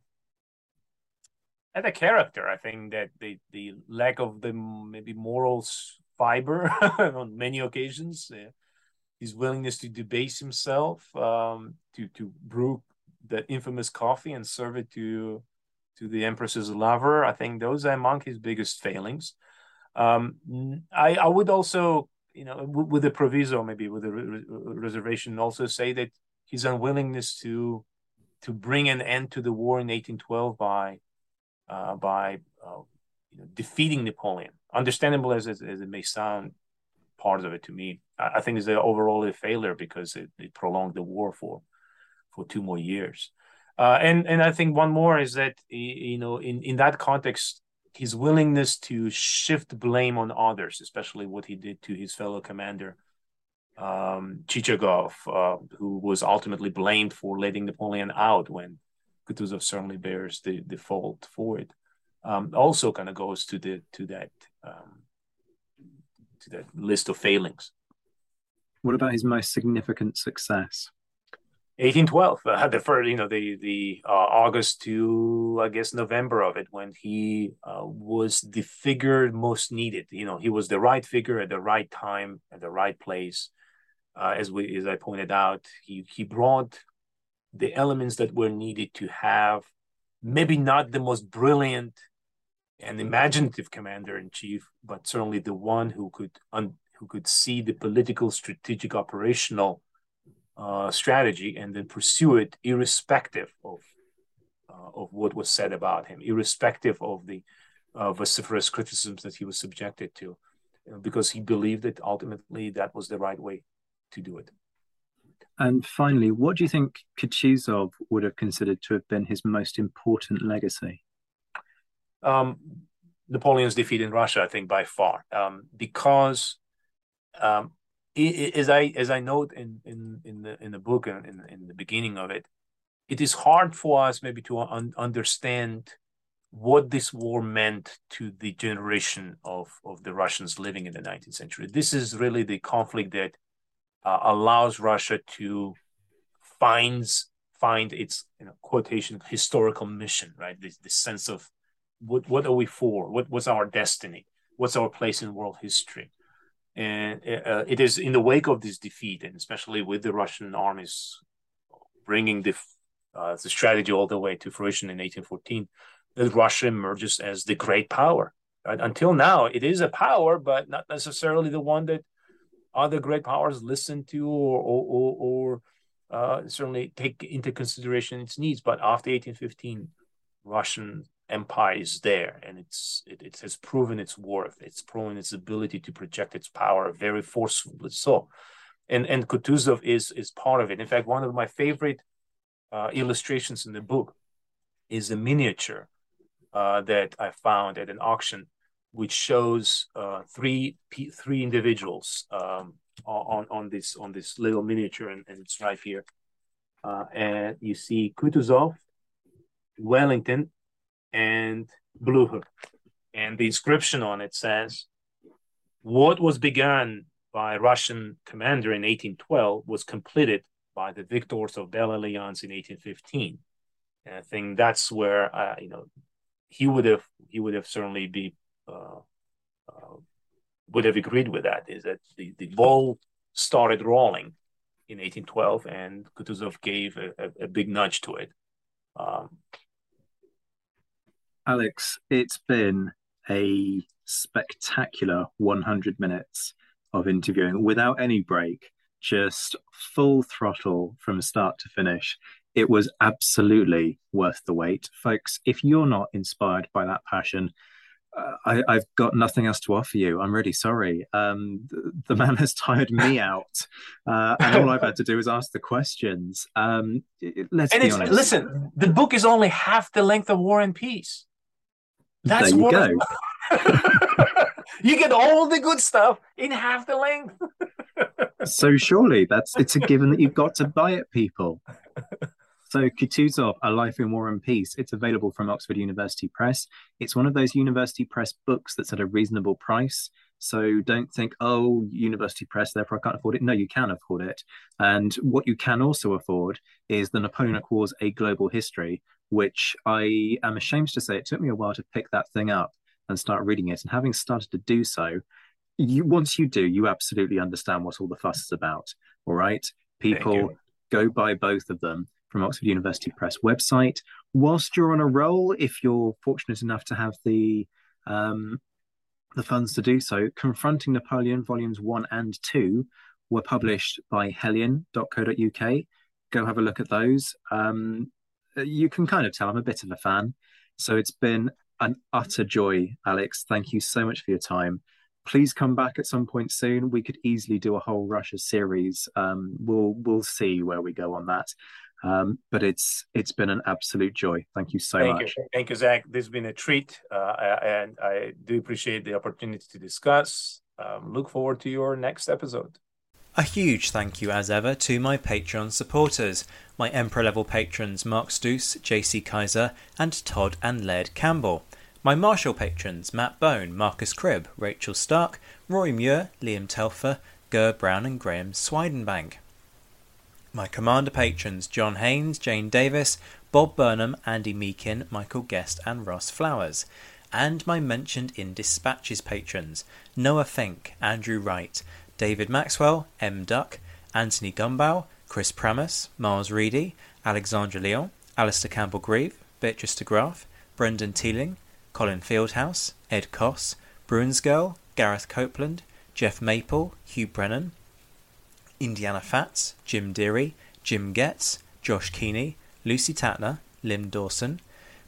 at a character. I think that the the lack of the maybe morals fiber on many occasions. Uh, his willingness to debase himself, um, to to brew the infamous coffee and serve it to to the Empress's lover. I think those are among his biggest failings. Um, I, I would also, you know, with the proviso, maybe with a re- reservation, also say that his unwillingness to to bring an end to the war in 1812 by uh, by uh, you know, defeating Napoleon, understandable as, as, as it may sound, part of it to me, I, I think is overall a failure because it, it prolonged the war for for two more years. Uh, and and I think one more is that you know in in that context, his willingness to shift blame on others, especially what he did to his fellow commander um, Chichagov, uh, who was ultimately blamed for letting Napoleon out when Kutuzov certainly bears the, the fault for it. Um, also, kind of goes to the to that um, to that list of failings. What about his most significant success? 1812 uh, the first you know the the uh, august to i guess november of it when he uh, was the figure most needed you know he was the right figure at the right time at the right place uh, as we as i pointed out he he brought the elements that were needed to have maybe not the most brilliant and imaginative commander in chief but certainly the one who could un, who could see the political strategic operational uh, strategy and then pursue it irrespective of uh, of what was said about him, irrespective of the uh, vociferous criticisms that he was subjected to, because he believed that ultimately that was the right way to do it. And finally, what do you think Kutuzov would have considered to have been his most important legacy? Um, Napoleon's defeat in Russia, I think, by far, um, because um, as I as I note in in in the in the book and in, in the beginning of it, it is hard for us maybe to un- understand what this war meant to the generation of of the Russians living in the 19th century. This is really the conflict that uh, allows Russia to finds find its you know, quotation historical mission, right? This, this sense of what what are we for? What what's our destiny? What's our place in world history? And uh, it is in the wake of this defeat, and especially with the Russian armies bringing the uh, the strategy all the way to fruition in 1814, that Russia emerges as the great power. Right? Until now, it is a power, but not necessarily the one that other great powers listen to or or, or, or uh, certainly take into consideration its needs. But after 1815, Russian empire is there, and it's it, it has proven its worth. It's proven its ability to project its power very forcefully. So, and and Kutuzov is is part of it. In fact, one of my favorite uh, illustrations in the book is a miniature uh, that I found at an auction, which shows uh, three three individuals um, on on this on this little miniature, and, and it's right here. Uh, and you see Kutuzov, Wellington, and Blucher. And the inscription on it says, "What was begun by Russian commander in 1812 was completed by the victors of Belle Alliance in 1815." And I think that's where uh, you know he would have he would have certainly be would have agreed with that is that the, the ball started rolling in 1812 and Kutuzov gave a, a, a big nudge to it. Um, Alex, it's been a spectacular 100 minutes of interviewing without any break, just full throttle from start to finish. It was absolutely worth the wait. Folks, if you're not inspired by that passion, I, have got nothing else to offer you. I'm really sorry. Um, the, the, man has tired me out, uh, and all I've had to do is ask the questions. Um, let's and be honest. Listen, the book is only half the length of War and Peace. That's there you go. you get all the good stuff in half the length. so surely that's it's a given that you've got to buy it, people. So Kutuzov, A Life in War and Peace, it's available from Oxford University Press. It's one of those university press books that's at a reasonable price. So don't think, oh, university press, therefore I can't afford it. No, you can afford it. And what you can also afford is The Napoleonic Wars, A Global History, which I am ashamed to say it took me a while to pick that thing up and start reading it. And having started to do so, you once you do, you absolutely understand what all the fuss is about. All right. People go buy both of them from Oxford University Press website. Whilst you're on a roll, if you're fortunate enough to have the um, the funds to do so, Confronting Napoleon Volumes 1 and 2 were published by Helion.co.uk. Go have a look at those. Um, you can kind of tell I'm a bit of a fan. So it's been an utter joy, Alex. Thank you so much for your time. Please come back at some point soon. We could easily do a whole Russia series. Um, we'll we'll see where we go on that. Um, but it's it's been an absolute joy. Thank you so Thank much. You. Thank you, Zach. This has been a treat, uh, and I do appreciate the opportunity to discuss. Um, look forward to your next episode. A huge thank you, as ever, to my Patreon supporters, my Emperor level patrons Mark Stoos, JC Kaiser, and Todd and Laird Campbell. My Marshal patrons Matt Bone, Marcus Cribb, Rachel Stark, Roy Muir, Liam Telfer, Ger Brown, and Graham Swidenbank my Commander patrons John Haynes, Jane Davis, Bob Burnham, Andy Meakin, Michael Guest, and Ross Flowers. And my mentioned in Dispatches patrons Noah Fink, Andrew Wright, David Maxwell, M. Duck, Anthony Gumbow, Chris Pramus, Miles Reedy, Alexandra Leon, Alistair Campbell Grieve, Beatrice de Graaf, Brendan Teeling, Colin Fieldhouse, Ed Koss, Bruins Girl, Gareth Copeland, Jeff Maple, Hugh Brennan, Indiana Fats, Jim Deary, Jim Getz, Josh Keeney, Lucy Tatner, Lim Dawson,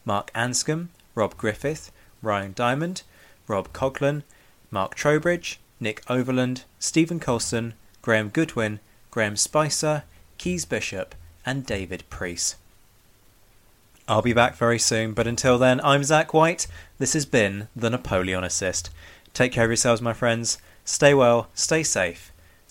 Mark Anscombe, Rob Griffith, Ryan Diamond, Rob Coughlin, Mark Trowbridge, Nick Overland, Stephen Colson, Graham Goodwin, Graham Spicer, Keys Bishop, and David Priest. I'll be back very soon, but until then, I'm Zach White. This has been The Napoleonicist. Take care of yourselves, my friends. Stay well, stay safe,